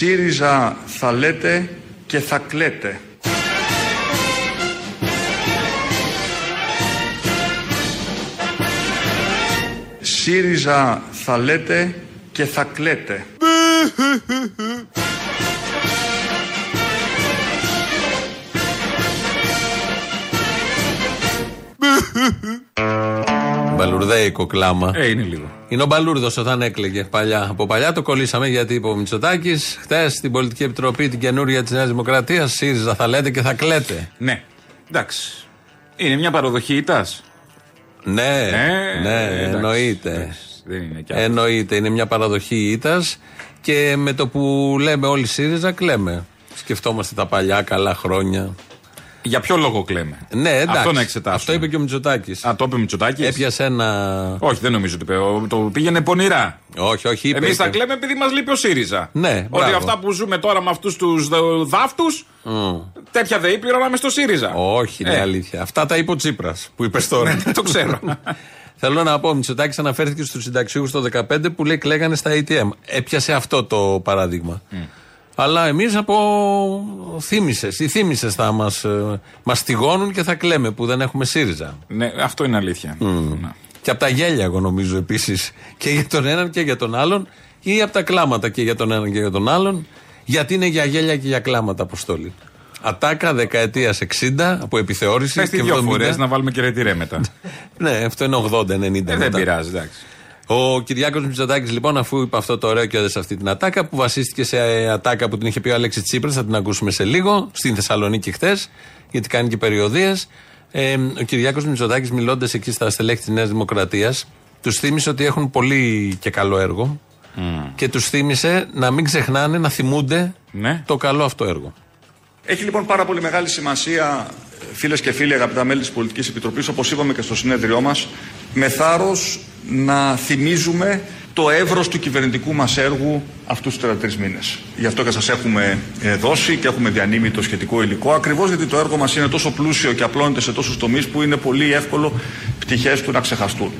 ΣΥΡΙΖΑ θα λέτε και θα κλαίτε. ΣΥΡΙΖΑ θα λέτε και θα κλαίτε. Μπαλουρδέικο κλάμα. Ε, είναι λίγο. Είναι ο Μπαλούρδος όταν έκλαιγε παλιά. Από παλιά το κολλήσαμε γιατί είπε ο Μητσοτάκης χθε στην Πολιτική Επιτροπή την καινούρια της Νέας Δημοκρατίας. ΣΥΡΙΖΑ θα λέτε και θα κλαίτε. Ναι. Εντάξει. Είναι μια παραδοχή ήττας. Ναι, Ε, ναι, εντάξει, εννοείται. εντάξει, δεν είναι κι άλλος. Εννοείται, είναι μια παραδοχή ήττας και με το που λέμε όλοι ΣΥΡΙΖΑ κλαίμε. Σκεφτόμαστε τα παλιά καλά χρόνια. Για ποιο λόγο κλαίμε; Ναι, εντάξει. Αυτό να εξετάσουμε. Αυτό είπε και ο Μητσοτάκης. Α, το είπε Μητσοτάκης; Έπιασε ένα. Όχι, δεν νομίζω ότι είπε. Ο- Το πήγαινε πονηρά. Όχι, όχι. είπε- Εμείς θα είπε. κλαίμε επειδή μας λείπει ο ΣΥΡΙΖΑ. Ναι, Ότι μπράβο. αυτά που ζούμε τώρα με αυτούς τους δάφτους, τέτοια ΔΕΗ πληρώναμε στο ΣΥΡΙΖΑ. Όχι, είναι Ε, αλήθεια. Αυτά τα είπε ο Τσίπρας που είπες τώρα. Ναι, το ξέρω. Θέλω να πω, ο Μητσοτάκης αναφέρθηκε στους συνταξιούχους το 2015 που λέει κλαίγανε στα ATM. Έπιασε αυτό το παράδειγμα. Αλλά εμείς από θύμησες ή θύμησες θα μας μας στηγώνουν και θα κλαίμε που δεν έχουμε ΣΥΡΙΖΑ. ναι, αυτό είναι αλήθεια. Ναι. Και από τα γέλια, εγώ νομίζω επίσης. Και για τον έναν και για τον άλλον. Ή από τα κλάματα και για τον έναν και για τον άλλον. Γιατί είναι για γέλια και για κλάματα, Αποστόλη. Ατάκα δεκαετία 60 από επιθεώρηση. Πες τη και δύο 70. φορές να βάλουμε και ρετυρέ μετά. Ναι, αυτό είναι 80-90. Ε, δεν μετά. πειράζει, εντάξει. Ο Κυριάκος Μητσοτάκης, λοιπόν, αφού είπε αυτό το ωραίο και έδεσε αυτή την ατάκα, που βασίστηκε σε ατάκα που την είχε πει ο Αλέξης Τσίπρας, θα την ακούσουμε σε λίγο, στην Θεσσαλονίκη χθες, γιατί κάνει και περιοδίες. Ε, ο Κυριάκος Μητσοτάκης, μιλώντας εκεί στα στελέχη της Νέας Δημοκρατίας, τους θύμισε ότι έχουν πολύ και καλό έργο και τους θύμισε να μην ξεχνάνε να θυμούνται Ναι. το καλό αυτό έργο. Έχει λοιπόν πάρα πολύ μεγάλη σημασία, φίλες και φίλοι, αγαπητά μέλη της Πολιτικής Επιτροπής, όπως είπαμε και στο συνέδριό μας, με θάρρος να θυμίζουμε το εύρος του κυβερνητικού μας έργου αυτούς τους 33 μήνες. Γι' αυτό και σας έχουμε ε, δώσει και έχουμε διανύμει το σχετικό υλικό, ακριβώς γιατί το έργο μας είναι τόσο πλούσιο και απλώνεται σε τόσους τομείς που είναι πολύ εύκολο πτυχές του να ξεχαστούν.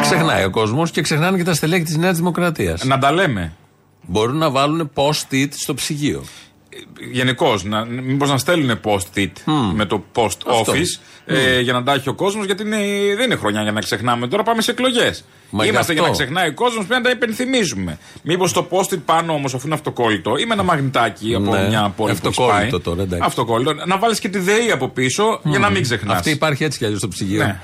Ξεχνάει ο κόσμος και ξεχνάνε και τα στελέχη της Νέας Δημοκρατίας. Να τα λέμε. Μπορούν να βάλουν post-it στο ψυγείο. Γενικώς, μήπως να στέλνουν post-it με το post Αυτό. office ε, για να τα έχει ο κόσμος, γιατί είναι, δεν είναι χρονιά για να ξεχνάμε. Τώρα πάμε σε εκλογές. Μα γι' Είμαστε για αυτό. να ξεχνάει ο κόσμος, πρέπει να τα υπενθυμίζουμε. Μήπως το post-it πάνω όμως, αφού είναι αυτοκόλλητο, ή με ένα μαγνητάκι από Ναι. μια πόλη που έχει Αυτοκόλλητο πάει. τώρα, εντάξει. Αυτοκόλλητο. Να βάλεις και τη ΔΕΗ από πίσω για να μην ξεχνάς. Αυτή υπάρχει έτσι κι αλλιώς στο ψυγείο. Ναι.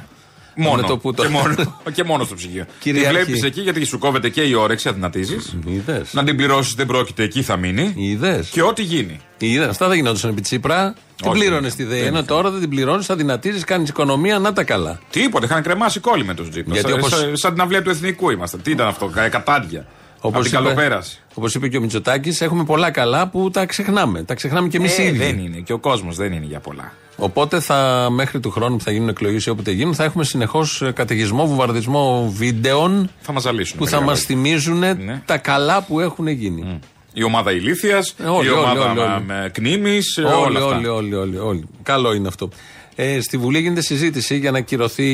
Μόνο. Με το που το- Και, μόνο και μόνο στο ψυγείο. Τη Κυριαρχεί. βλέπεις εκεί γιατί σου κόβεται και η όρεξη, αδυνατίζεις. Είδες. Να την πληρώσεις δεν πρόκειται, εκεί θα μείνει. Είδες. Και ό,τι γίνει. Είδες. Αυτά δεν γινόντουσαν επί Τσίπρα. Την Όχι, πλήρωνες δεν στη είναι. ΔΕΗ. Δεν Ενώ είναι. τώρα δεν την πληρώνεις, θα δυνατίζεις, κάνεις οικονομία, να τα καλά. Τίποτε, είχαν κρεμάσει κόλλη με τον Τζίπρα. Γιατί Σαν, όπως- σαν, σαν την αυλία του εθνικού ήμασταν. Τι ήταν αυτό, κα- κατάντια. Από την καλοπέραση. Όπως είπε και ο Μητσοτάκης, έχουμε πολλά καλά που τα ξεχνάμε. Τα ξεχνάμε κι εμείς οι Ε, ίδιοι. δεν είναι. Και ο κόσμος δεν είναι για πολλά. Οπότε θα, μέχρι του χρόνου που θα γίνουν εκλογές ή όποτε γίνουν, θα έχουμε συνεχώς καταιγισμό, βουβαρδισμό βίντεων Θα μας ζαλίσουν. που με θα λίγα μας λόγια. θυμίζουν Ναι. τα καλά που έχουν γίνει. Η ομάδα ηλίθεια, Ε, όλοι, η όλοι, ομάδα όλοι, όλοι. με κνήμης, Όλοι, όλα αυτά. όλοι, όλοι, όλοι, όλοι. Καλό είναι αυτό. Ε, στη Βουλή γίνεται συζήτηση για να κυρωθεί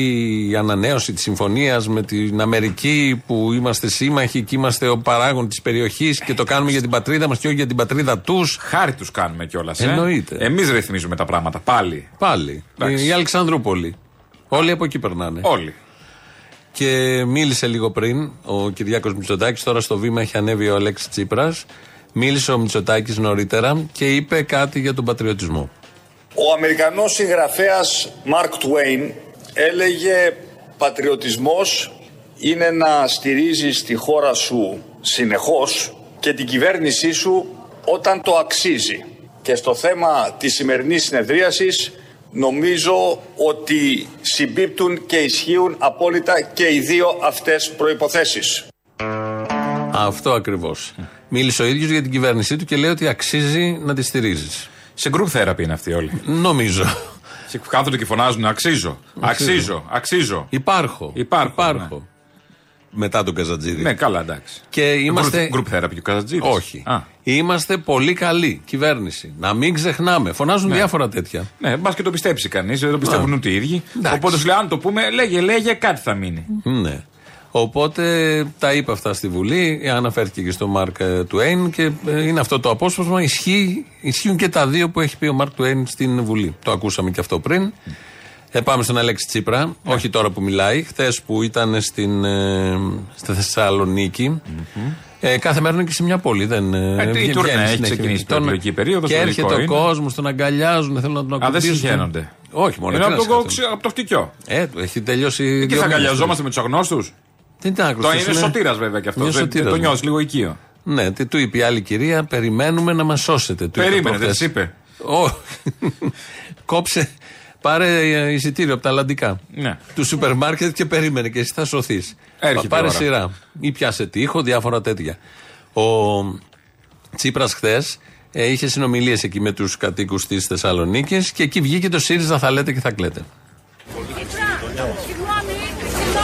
η ανανέωση της συμφωνίας με την Αμερική που είμαστε σύμμαχοι και είμαστε ο παράγον της περιοχής και το κάνουμε για την πατρίδα μας και όχι για την πατρίδα τους. Χάρη τους κάνουμε κιόλας. Ε. Εννοείται. Εμείς ρυθμίζουμε τα πράγματα. Πάλι. Πάλι. Εντάξει. Η Αλεξανδρούπολη. Όλοι από εκεί περνάνε. Όλοι. Και μίλησε λίγο πριν ο Κυριάκος Μητσοτάκης, τώρα στο βήμα έχει ανέβει ο Αλέξης Τσίπρας. Μίλησε ο Μητσοτάκης νωρίτερα και είπε κάτι για τον πατριωτισμό. Ο Αμερικανός συγγραφέας Mark Twain έλεγε «Πατριωτισμός είναι να στηρίζεις τη χώρα σου συνεχώς και την κυβέρνησή σου όταν το αξίζει». Και στο θέμα της σημερινής συνεδρίασης νομίζω ότι συμπίπτουν και ισχύουν απόλυτα και οι δύο αυτές προϋποθέσεις. Αυτό ακριβώς. Μίλησε ο ίδιος για την κυβέρνησή του και λέει ότι αξίζει να τη στηρίζεις. Σε group therapy είναι αυτοί όλοι. Νομίζω. Και κάθονται και φωνάζουν Αξίζω. Αξίζω. Αξίζω. Υπάρχω. Υπάρχω, Υπάρχω. Μετά τον Καζατζίδη. Ναι, καλά, εντάξει. Και είμαστε. Group, group therapy και ο Καζατζίδης. Όχι. Α, Είμαστε πολύ καλή κυβέρνηση. Να μην ξεχνάμε. Φωνάζουν διάφορα τέτοια. ναι, μπας και το πιστέψει κανείς, δεν το πιστεύουν ούτε οι ίδιοι. Εντάξει. Οπότε σου λέει, αν το πούμε, λέγε, λέγε, κάτι θα μείνει. Ναι. Οπότε τα είπε αυτά στη Βουλή, αναφέρθηκε και στο Μάρκ Τουέιν και ε, είναι αυτό το απόσπασμα. Ισχύει, ισχύουν και τα δύο που έχει πει ο Μάρκ Τουέιν στην Βουλή. Το ακούσαμε και αυτό πριν. Ε, πάμε στον Αλέξη Τσίπρα, Ναι. όχι τώρα που μιλάει, χθες που ήταν στην, ε, στη θεσσαλονικη Ε, κάθε μέρα είναι και σε μια πόλη. Δεν, Ε, τι βγαίνει τουρνέ, έχει συνέχεια. ξεκινήσει η Τον- προεκλογική περίοδος, Και λογικό έρχεται ο είναι. κόσμος, τον αγκαλιάζουν, θέλουν να τον Α, δεν ακουμπήσουν. συγχαίνονται. Όχι μόνο. Είναι τι από να το, συγχαίνονται. από το χτυκιό. Ε, έχει τελειώσει. Και δύο θα μήνες. αγκαλιαζόμαστε με τους αγνώστους. Δεν ήταν άκρος, Το τι είναι σου σωτήρας βέβαια και αυτό. Είναι Δεν- σωτήρας, Το ναι. νιώθεις λίγο οικείο. Ναι, τι του είπε η άλλη κυρία, περιμένουμε να μας σώσετε. Του είπε Περίμενε, δεν προχθές. της είπε. Όχι. Κόψε, πάρε ε, εισιτήριο από τα αλλαντικά. Ναι. Του σούπερ μάρκετ και περίμενε και εσύ θα σωθείς. Έρχεται η Πάρε ώρα. σειρά. Ή πιάσε τείχο, διάφορα τέτοια. Ο Τσίπρας χθες είχε συνομιλίες εκεί με τους κατοίκους της Θεσσαλονίκης και εκεί βγήκε το ΣΥΡΙΖΑ θα λέτε και θα κλαίτε. Συγγνώμη,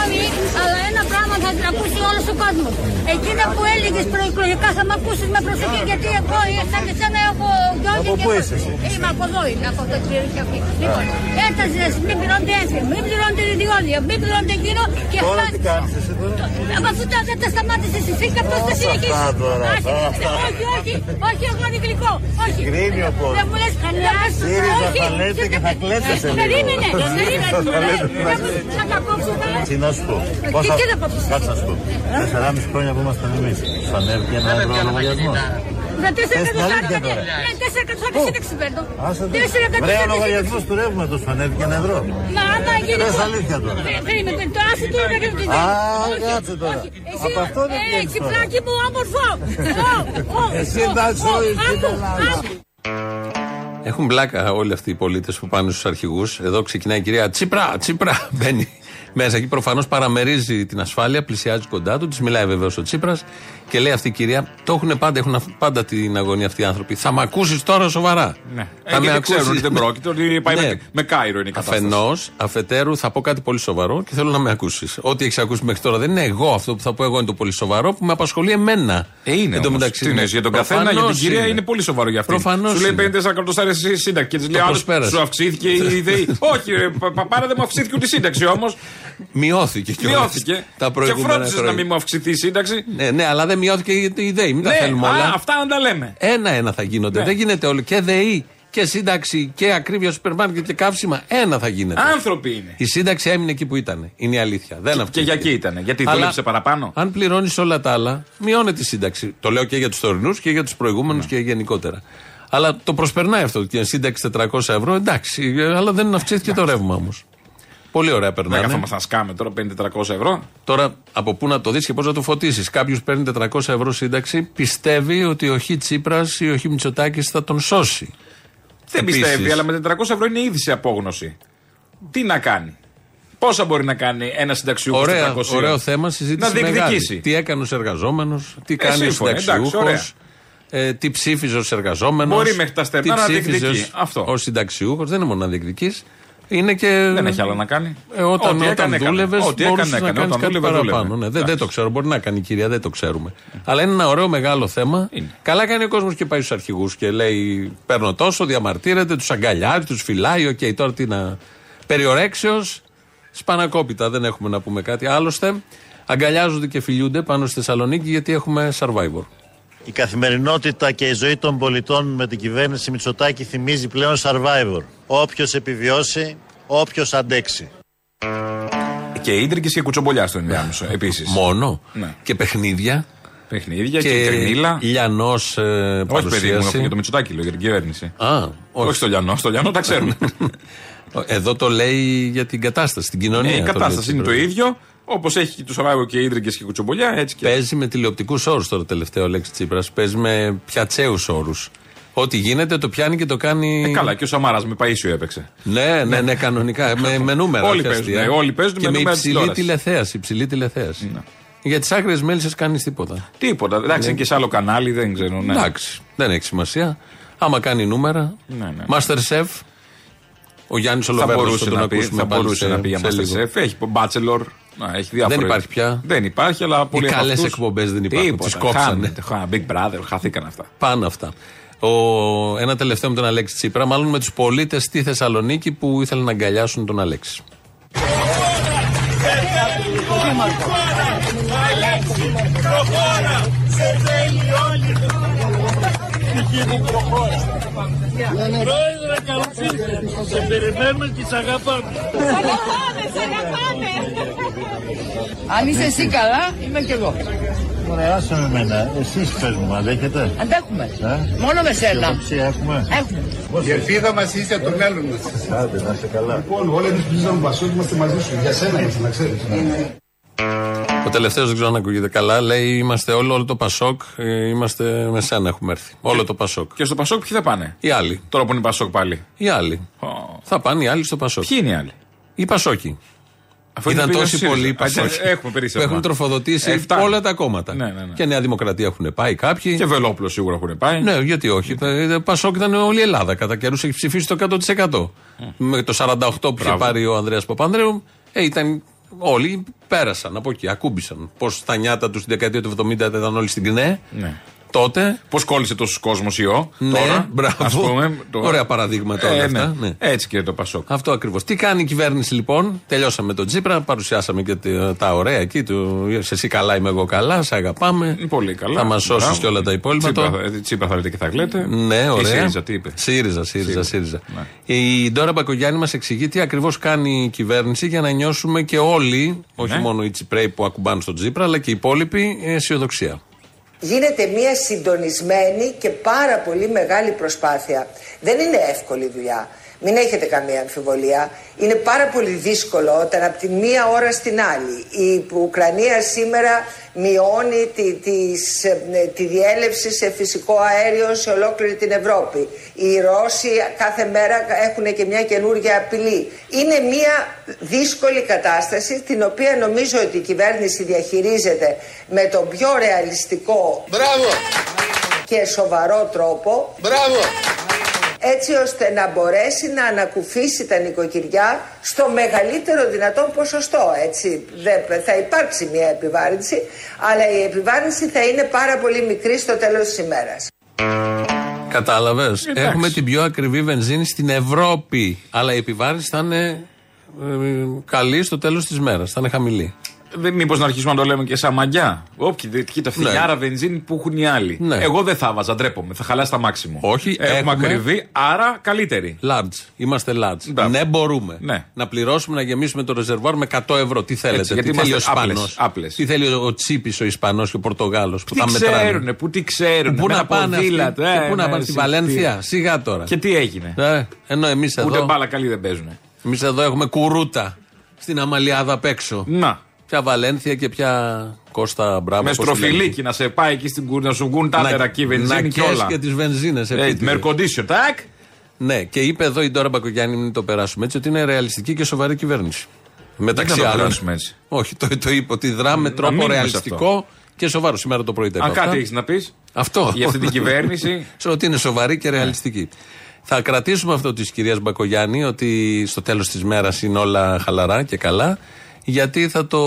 συγγνώμη, αλλά ένα πράγμα θα την ακούσει όλο ο κόσμο. Εκείνα που έλεγε προεκλογικά θα με ακούσει με προσοχή γιατί εγώ σαν και εσένα έχω γιώργη. Από πού είσαι εσύ? Είμαι από εδώ, είμαι από το περιοχή αυτή. Λοιπόν, έταζε μην πληρώνετε έτσι, μην πληρώνετε ιδιόλια, μην πληρώνετε εκείνο και Τώρα φτάνει. τι κάνεις εσύ τώρα? Από αυτό τα- δεν τα σταμάτησε εσύ και αυτό θα Αυτά συνεχίσει. τώρα, Όχι, αυτά. όχι, όχι, όχι, εγώ είναι γλυκό. Όχι. Γκρίνει ο κόσμος. Δεν μου λες καλά. ΣΥΡΙΖΑ όχι. θα λέτε και θα κλαίτε σε λίγο. Περίμενε, περίμενε. Θα λέτε, Δεν μου- Θα τα κόψω τώρα. Τι να σου πω. Τι- Πόσα... τι να πω. Κάτσε να σου πω. Τεσσεράμιση χρόνια που ήμασταν εμείς. Σου ανέβηκε ένα ευρώ ο λογαριασμός. Με τέσσερα Πες την αλήθεια εκατομμύρια. τώρα. Ε, τέσσερα εκατομμύρια σύνταξη παίρνω. Άσε το. Τέσσερα Βρε ο εκατομμύρια λογαριασμός του ρεύματος του σου ανέβηκε ένα ευρώ. Μα άμα γίνει. Πες αλήθεια τώρα. Ε, Περίμενε, το άσε του να γίνει Α, κάτσε τώρα. Από αυτό δεν Ε, βγαίνεις τώρα. τσιπλάκι μου, όμορφο. Ω, ω, Εσύ ω, εντάξει, ω, όλοι στην άκου, Ελλάδα. άκου. Έχουν μπλάκα όλοι αυτοί οι πολίτες που πάνε στους αρχηγούς. Εδώ ξεκινάει η κυρία Τσίπρα, Τσίπρα. Μπαίνει μέσα εκεί. Προφανώς παραμερίζει την ασφάλεια, πλησιάζει κοντά του. Της μιλάει βεβαίως ο Τσίπρας και λέει αυτή η κυρία: Το έχουν πάντα, έχουν αυ- πάντα την αγωνία αυτοί οι άνθρωποι. Θα με ακούσεις τώρα σοβαρά. Ναι. Θα Ε, γιατί ξέρουν ότι δεν πρόκειται, ότι πάει Ναι. με, με Κάιρο είναι η κατάσταση. Αφενός, αφετέρου, θα πω κάτι πολύ σοβαρό και θέλω να με ακούσεις. Ό,τι έχεις ακούσει μέχρι τώρα δεν είναι εγώ. Αυτό που θα πω εγώ είναι το πολύ σοβαρό που με απασχολεί εμένα. Ε, είναι Εν τω όμως. μεταξύ, Τι εννοείς, για τον καθένα, για την προφανώς κυρία είναι. πολύ σοβαρό για αυτήν. Προφανώς Σου λέει είναι. 54 καρτοστάρια σύνταξη και της λέει Το άλλος, προσπέρασε. σου αυξήθηκε η ΔΕΗ. Όχι, ρε, πα- παπάρα δεν μου αυξήθηκε ούτε η σύνταξη όμως. Μειώθηκε κιόλας Μειώθηκε. Τα Και προηγούμενα φρόντισε χρόνια. να μην μου αυξηθεί η σύνταξη. Ναι, ναι, αλλά δεν μειώθηκε η η ιδέα. Μην τα Ναι, θέλουμε όλα. α, αυτά να τα λέμε. Ένα-ένα θα γίνονται. Ναι. Δεν γίνεται όλο. Και ΔΕΗ και σύνταξη και ακρίβεια σούπερ μάρκετ και καύσιμα. Ένα θα γίνεται. Άνθρωποι είναι. Η σύνταξη έμεινε εκεί που ήταν. Είναι η αλήθεια. Δεν Και αυξήθηκε. για εκεί ήταν. Γιατί Αλλά δούλεψε παραπάνω; Αν πληρώνεις όλα τα άλλα, μειώνεται η σύνταξη. Το λέω και για τους τωρινούς και για τους προηγούμενους Ναι. και γενικότερα. Αλλά το προσπερνάει αυτό. Και σύνταξη 400 ευρώ, εντάξει. Αλλά δεν αυξήθηκε το ρεύμα όμως. Πολύ ωραία Δεν περνάνε. καθόμαστε να σκάμε τώρα 500 ευρώ. Τώρα από πού να το δεις και πώς να το φωτίσεις. Κάποιος παίρνει 400 ευρώ σύνταξη, πιστεύει ότι ο Χ Τσίπρας ή ο Χ Μητσοτάκης θα τον σώσει. Δεν Επίσης. πιστεύει, αλλά με 400 ευρώ είναι ήδη σε απόγνωση. Τι να κάνει; Πόσα μπορεί να κάνει ένα συνταξιούχος Ωραία, 400 ωραίο θέμα, συζήτηση Να μεγάλη. διεκδικήσει. Τι έκανες ο εργαζόμενος, τι κάνεις ο σύμφωνα, εντάξει, συνταξιούχος, ωραία. ε, τι ψήφιζες ως εργαζόμενος. Μπορεί μέχρι τα στερνά να διεκδικεί. Αυτό. Ο συνταξιούχος, δεν είναι μόνο να διεκδικείς. Είναι και. Δεν έχει άλλο να κάνει. Ε, όταν Ό,τι όταν έκανε, έκανε. δούλευες, Ό,τι μπορούσες έκανε, να έκανε. κάνεις Όταν κάτι δούλευε, παραπάνω. δούλευε. Ναι, δεν, δεν Εντάξει. το ξέρω. Μπορεί να κάνει η κυρία, δεν το ξέρουμε. Αλλά είναι ένα ωραίο μεγάλο θέμα. Είναι. Καλά κάνει ο κόσμος και πάει στους αρχηγούς και λέει: Παίρνω τόσο, διαμαρτύρεται, τους αγκαλιάζει, τους φυλάει. Οκ, τώρα τι να. Περί ορέξεως, σπανακόπιτα, δεν έχουμε να πούμε κάτι. Άλλωστε, αγκαλιάζονται και φιλιούνται πάνω στη Θεσσαλονίκη γιατί έχουμε Survivor. Η καθημερινότητα και η ζωή των πολιτών με την κυβέρνηση Μητσοτάκη θυμίζει πλέον Survivor. Όποιος επιβιώσει, όποιος αντέξει. Και ίντρικες και κουτσομπολιά στο ενδιάμεσο επίσης. Μόνο. Ναι. Και παιχνίδια. Παιχνίδια και, Και κρινίλα. λιανός ε, Όχι, παιδί μου, παρουσίαση. για το Μητσοτάκι λέω για την κυβέρνηση. Α, Όχι στο λιανό, στο λιανό τα ξέρουμε. Εδώ το λέει για την κατάσταση, την κοινωνία. Ναι, η το κατάσταση λέει είναι το στην ίδιο. Όπως έχει και του Σαράγο και ίντρικε και κουτσομπολιά, έτσι και. Παίζει με τηλεοπτικούς όρους τώρα τελευταίο λέξη Τσίπρας. Παίζει με πιατσαίου όρους. Ό,τι γίνεται το πιάνει και το κάνει. Ε, καλά, και ο Σαμάρας με Παίσιο έπαιξε. Ναι, ναι, ναι, κανονικά. με, με νούμερα. Όλοι όχι παίζουν, αστεία. ναι, όλοι παίζουν και με με νούμερα της υψηλή τηλεόρασης. τηλεθέαση. Υψηλή τηλεθέαση. Ναι. Για τις άκρες μέλισσες κάνεις τίποτα. Τίποτα. Εντάξει, είναι και σε άλλο κανάλι, δεν ξέρω. Ναι. Εντάξει, δεν έχει σημασία. Άμα κάνει νούμερα. Ναι, ναι. Master Chef. Ο Γιάννης Θα Ολοβέρδος μπορούσε, θα τον να πει, ακούσουμε θα πάλι μπορούσε σε- να πει για σε λίγο. Masterchef. Έχει Bachelor. Να, έχει διάφορες. Δεν υπάρχει πια. Δεν υπάρχει, αλλά πολλοί από καλές αυτούς- εκπομπές δεν υπάρχουν, Τίποτα. τις κόψανε. Χάνεται, χά- Big Brother, χαθήκαν αυτά. Πάνω αυτά. Ο, ένα τελευταίο με τον Αλέξη Τσίπρα, μάλλον με τους πολίτες στη Θεσσαλονίκη που ήθελαν να αγκαλιάσουν τον Αλέξη. Προχώρα! Σε θέλει όλη η Δική μου προχώρα. Πρόεδρε, καλώς ήρθατε. Σε περιμένουμε και σε αγαπάμε. Σε αγαπάμε, σε αγαπάμε. Αν είσαι εσύ καλά, είμαι κι εγώ. Ωραία, άσε με εμένα. Εσείς πες μου, αντέχετε; Αντέχουμε. Ε; Μόνο με σένα. Φιλοξία έχουμε. Έχουμε. Η ελπίδα μας είσαι το μέλλον μας. Άντε, να είσαι καλά. Λοιπόν, όλοι εμείς που ζήσαμε Πασόκ είμαστε μαζί σου. Για σένα είμαστε, να ξέρεις. Ο τελευταίος δεν ξέρω αν ακούγεται καλά. Λέει: Είμαστε όλο, όλο το Πασόκ. ε, Είμαστε με σένα έχουμε έρθει. Όλο το Πασόκ. Και στο Πασόκ ποιοι θα πάνε; Οι άλλοι. Τώρα που είναι Πασόκ πάλι. Οι άλλοι. Ω. Θα πάνε οι άλλοι στο Πασόκ. Ποιοι είναι οι άλλοι; Οι Πασόκοι. Αφού Ήταν είναι πήγαν τόσοι στη ΣΥΡΙΖΑ. πολλοί Α, Πασόκοι. Έχουμε που περίσσευμα. έχουν τροφοδοτήσει Ε, φτάνει. όλα τα κόμματα. Ναι, ναι, ναι. Και Νέα Δημοκρατία έχουν πάει κάποιοι. Και Βελόπουλο σίγουρα έχουν πάει. Ναι, γιατί όχι. Ε, Πασόκ ήταν όλη η Ελλάδα. Κατά καιρούς έχει ψηφίσει το 100%. Με το 48 που είχε Μπράβο. πάρει ο Ανδρέας Παπανδρέου, ε, ήταν. Όλοι πέρασαν από εκεί, ακούμπησαν. Πώς στα νιάτα τους στην δεκαετία του 70 ήταν όλοι στην ΚΝΕ. Ναι. Τότε. Πώς κόλλησε τόσο κόσμος ιό. Ναι, τώρα, μπράβο. ας πούμε, τώρα. Ωραία παραδείγματα όλα Ε, αυτά, ναι. ναι. Έτσι και το Πασόκ. Αυτό ακριβώς. Τι κάνει η κυβέρνηση λοιπόν, τελειώσαμε τον Τσίπρα, παρουσιάσαμε και τε- τα ωραία εκεί. Του, σε εσύ καλά, είμαι εγώ καλά, σε αγαπάμε. Είναι Πολύ καλά. Θα μας σώσεις Μπράβο. και όλα τα υπόλοιπα. Τσίπρα, Το- θα- ε, Τσίπρα θα λέτε και θα γλέτε. Ναι, Η ωραία. ΣΥΡΙΖΑ, τι είπε; ΣΥΡΙΖΑ, ΣΥΡΙΖΑ, ΣΥΡΙΖΑ. Ναι. Η Ντόρα Μπακογιάννη μας εξηγεί τι ακριβώς κάνει η κυβέρνηση για να νιώσουμε και όλοι, όχι Ναι. μόνο οι Τσιπρέοι που ακουμπάνε στον Τσίπρα, αλλά και οι υπόλοιποι, αισιοδοξία. Γίνεται μια συντονισμένη και πάρα πολύ μεγάλη προσπάθεια. Δεν είναι εύκολη δουλειά. Μην έχετε καμία αμφιβολία. Είναι πάρα πολύ δύσκολο όταν από τη μία ώρα στην άλλη η Ουκρανία σήμερα μειώνει τη, της, ε, τη διέλευση σε φυσικό αέριο σε ολόκληρη την Ευρώπη. Οι Ρώσοι κάθε μέρα έχουν και μια καινούργια απειλή. Είναι μια δύσκολη κατάσταση την οποία νομίζω ότι η κυβέρνηση διαχειρίζεται με τον πιο ρεαλιστικό Μπράβο! και σοβαρό τρόπο Μπράβο! Έτσι ώστε να μπορέσει να ανακουφίσει τα νοικοκυριά στο μεγαλύτερο δυνατόν ποσοστό. Έτσι. Δεν- θα υπάρξει μια επιβάρυνση, αλλά η επιβάρυνση θα είναι πάρα πολύ μικρή στο τέλος της ημέρας. Κατάλαβες; Έχουμε την πιο ακριβή βενζίνη στην Ευρώπη. Αλλά η επιβάρυνση θα είναι ε, καλή στο τέλος της μέρας. Θα είναι χαμηλή. Μήπως να αρχίσουμε να το λέμε και σαν μαγιά. Όποιοι δεν κοίτα φθηνιάρα Ναι. βενζίνη που έχουν οι άλλοι. Ναι. Εγώ δεν θα βάζα, ντρέπομαι. Θα χαλάσει τα μάξιμο. Όχι, έχουμε, έχουμε- ακριβή, άρα καλύτερη. Large. Είμαστε large. Μπράβο. Ναι, μπορούμε. Ναι. Να πληρώσουμε, να γεμίσουμε το ρεζερβουάρ με 100 ευρώ. Τι θέλετε, Έτσι, γιατί τι θέλει ο είμαστε άπλες, Ισπανός; άπλες. Τι θέλει ο Τσίπης, ο Ισπανός και ο Πορτογάλος που Τι τα μετράνε; ξέρουνε, πού τι ξέρουν. Πού να πάνε αυτοί, ποδήλατο, και ε, πού να ναι, πάνε στη εσύ, Βαλένθια; τι. Σιγά τώρα. Και τι έγινε; Ε, ενώ εμείς Ούτε εδώ, μπάλα καλή δεν παίζουν. εμείς εδώ έχουμε κουρούτα στην Αμαλιάδα απ' έξω. Να. Ποια Βαλένθια και ποια Κώστα Μπράβο. Με πώς τη λένε. στροφιλίκι να σε πάει εκεί στην κούρνα, να σου βγουν τα Να- τερακή να βενζίνη και καίς όλα. και τις βενζίνες. Ε, Με air condition, τάκ. Ναι, και είπε εδώ η Ντόρα Μπακογιάννη, μην το περάσουμε έτσι, ότι είναι ρεαλιστική και σοβαρή κυβέρνηση. Μεταξύ Δεν θα το άλλων. περάσουμε έτσι. Όχι, το, το είπε ότι δρά με τρόπο μείνουμε σε ρεαλιστικό και σοβαρό. Σήμερα το πρωί τα είπα Αν κάτι αυτά. έχεις να πεις. Αυτό. Για αυτή την κυβέρνηση. Σε ότι είναι σοβαρή και ρεαλιστική. Θα κρατήσουμε αυτό της κυρίας Μπακογιάννη, ότι στο τέλος της μέρας είναι όλα χαλαρά και καλά, γιατί θα το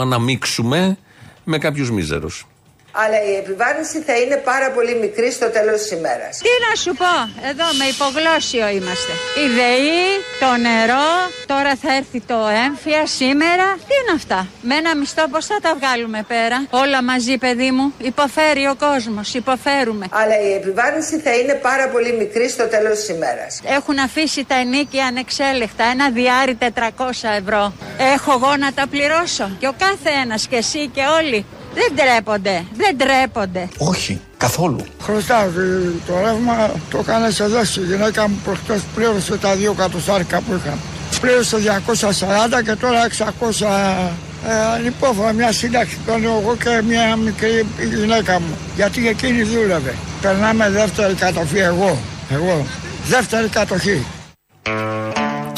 αναμίξουμε με κάποιους μίζερους. Αλλά η επιβάρυνση θα είναι πάρα πολύ μικρή στο τέλος της ημέρας. Τι να σου πω, εδώ με υπογλώσιο είμαστε. Η ΔΕΗ, το νερό, τώρα θα έρθει το έμφυα σήμερα. Τι είναι αυτά, με ένα μισθό πώς θα τα βγάλουμε πέρα; Όλα μαζί παιδί μου, υποφέρει ο κόσμος, υποφέρουμε. Αλλά η επιβάρυνση θα είναι πάρα πολύ μικρή στο τέλος της ημέρας. Έχουν αφήσει τα ενίκια ανεξέλεκτα, ένα διάρρη 400 ευρώ. Έχω εγώ να τα πληρώσω; Και ο κάθε ένας και εσύ και όλοι. Δεν τρέπονται, δεν τρέπονται. Όχι, καθόλου. Χρωστάω και το ρεύμα το έκανε εδώ η γυναίκα μου προχτές πλήρωσε τα δύο κατοστάρικα που είχα. Πλήρωσε 240 και τώρα 600 ε, ανυπόφορα μια σύνταξη παίρνω εγώ και μια μικρή γυναίκα μου. Γιατί εκείνη δούλευε. Περνάμε δεύτερη κατοχή εγώ. Εγώ. Δεύτερη κατοχή.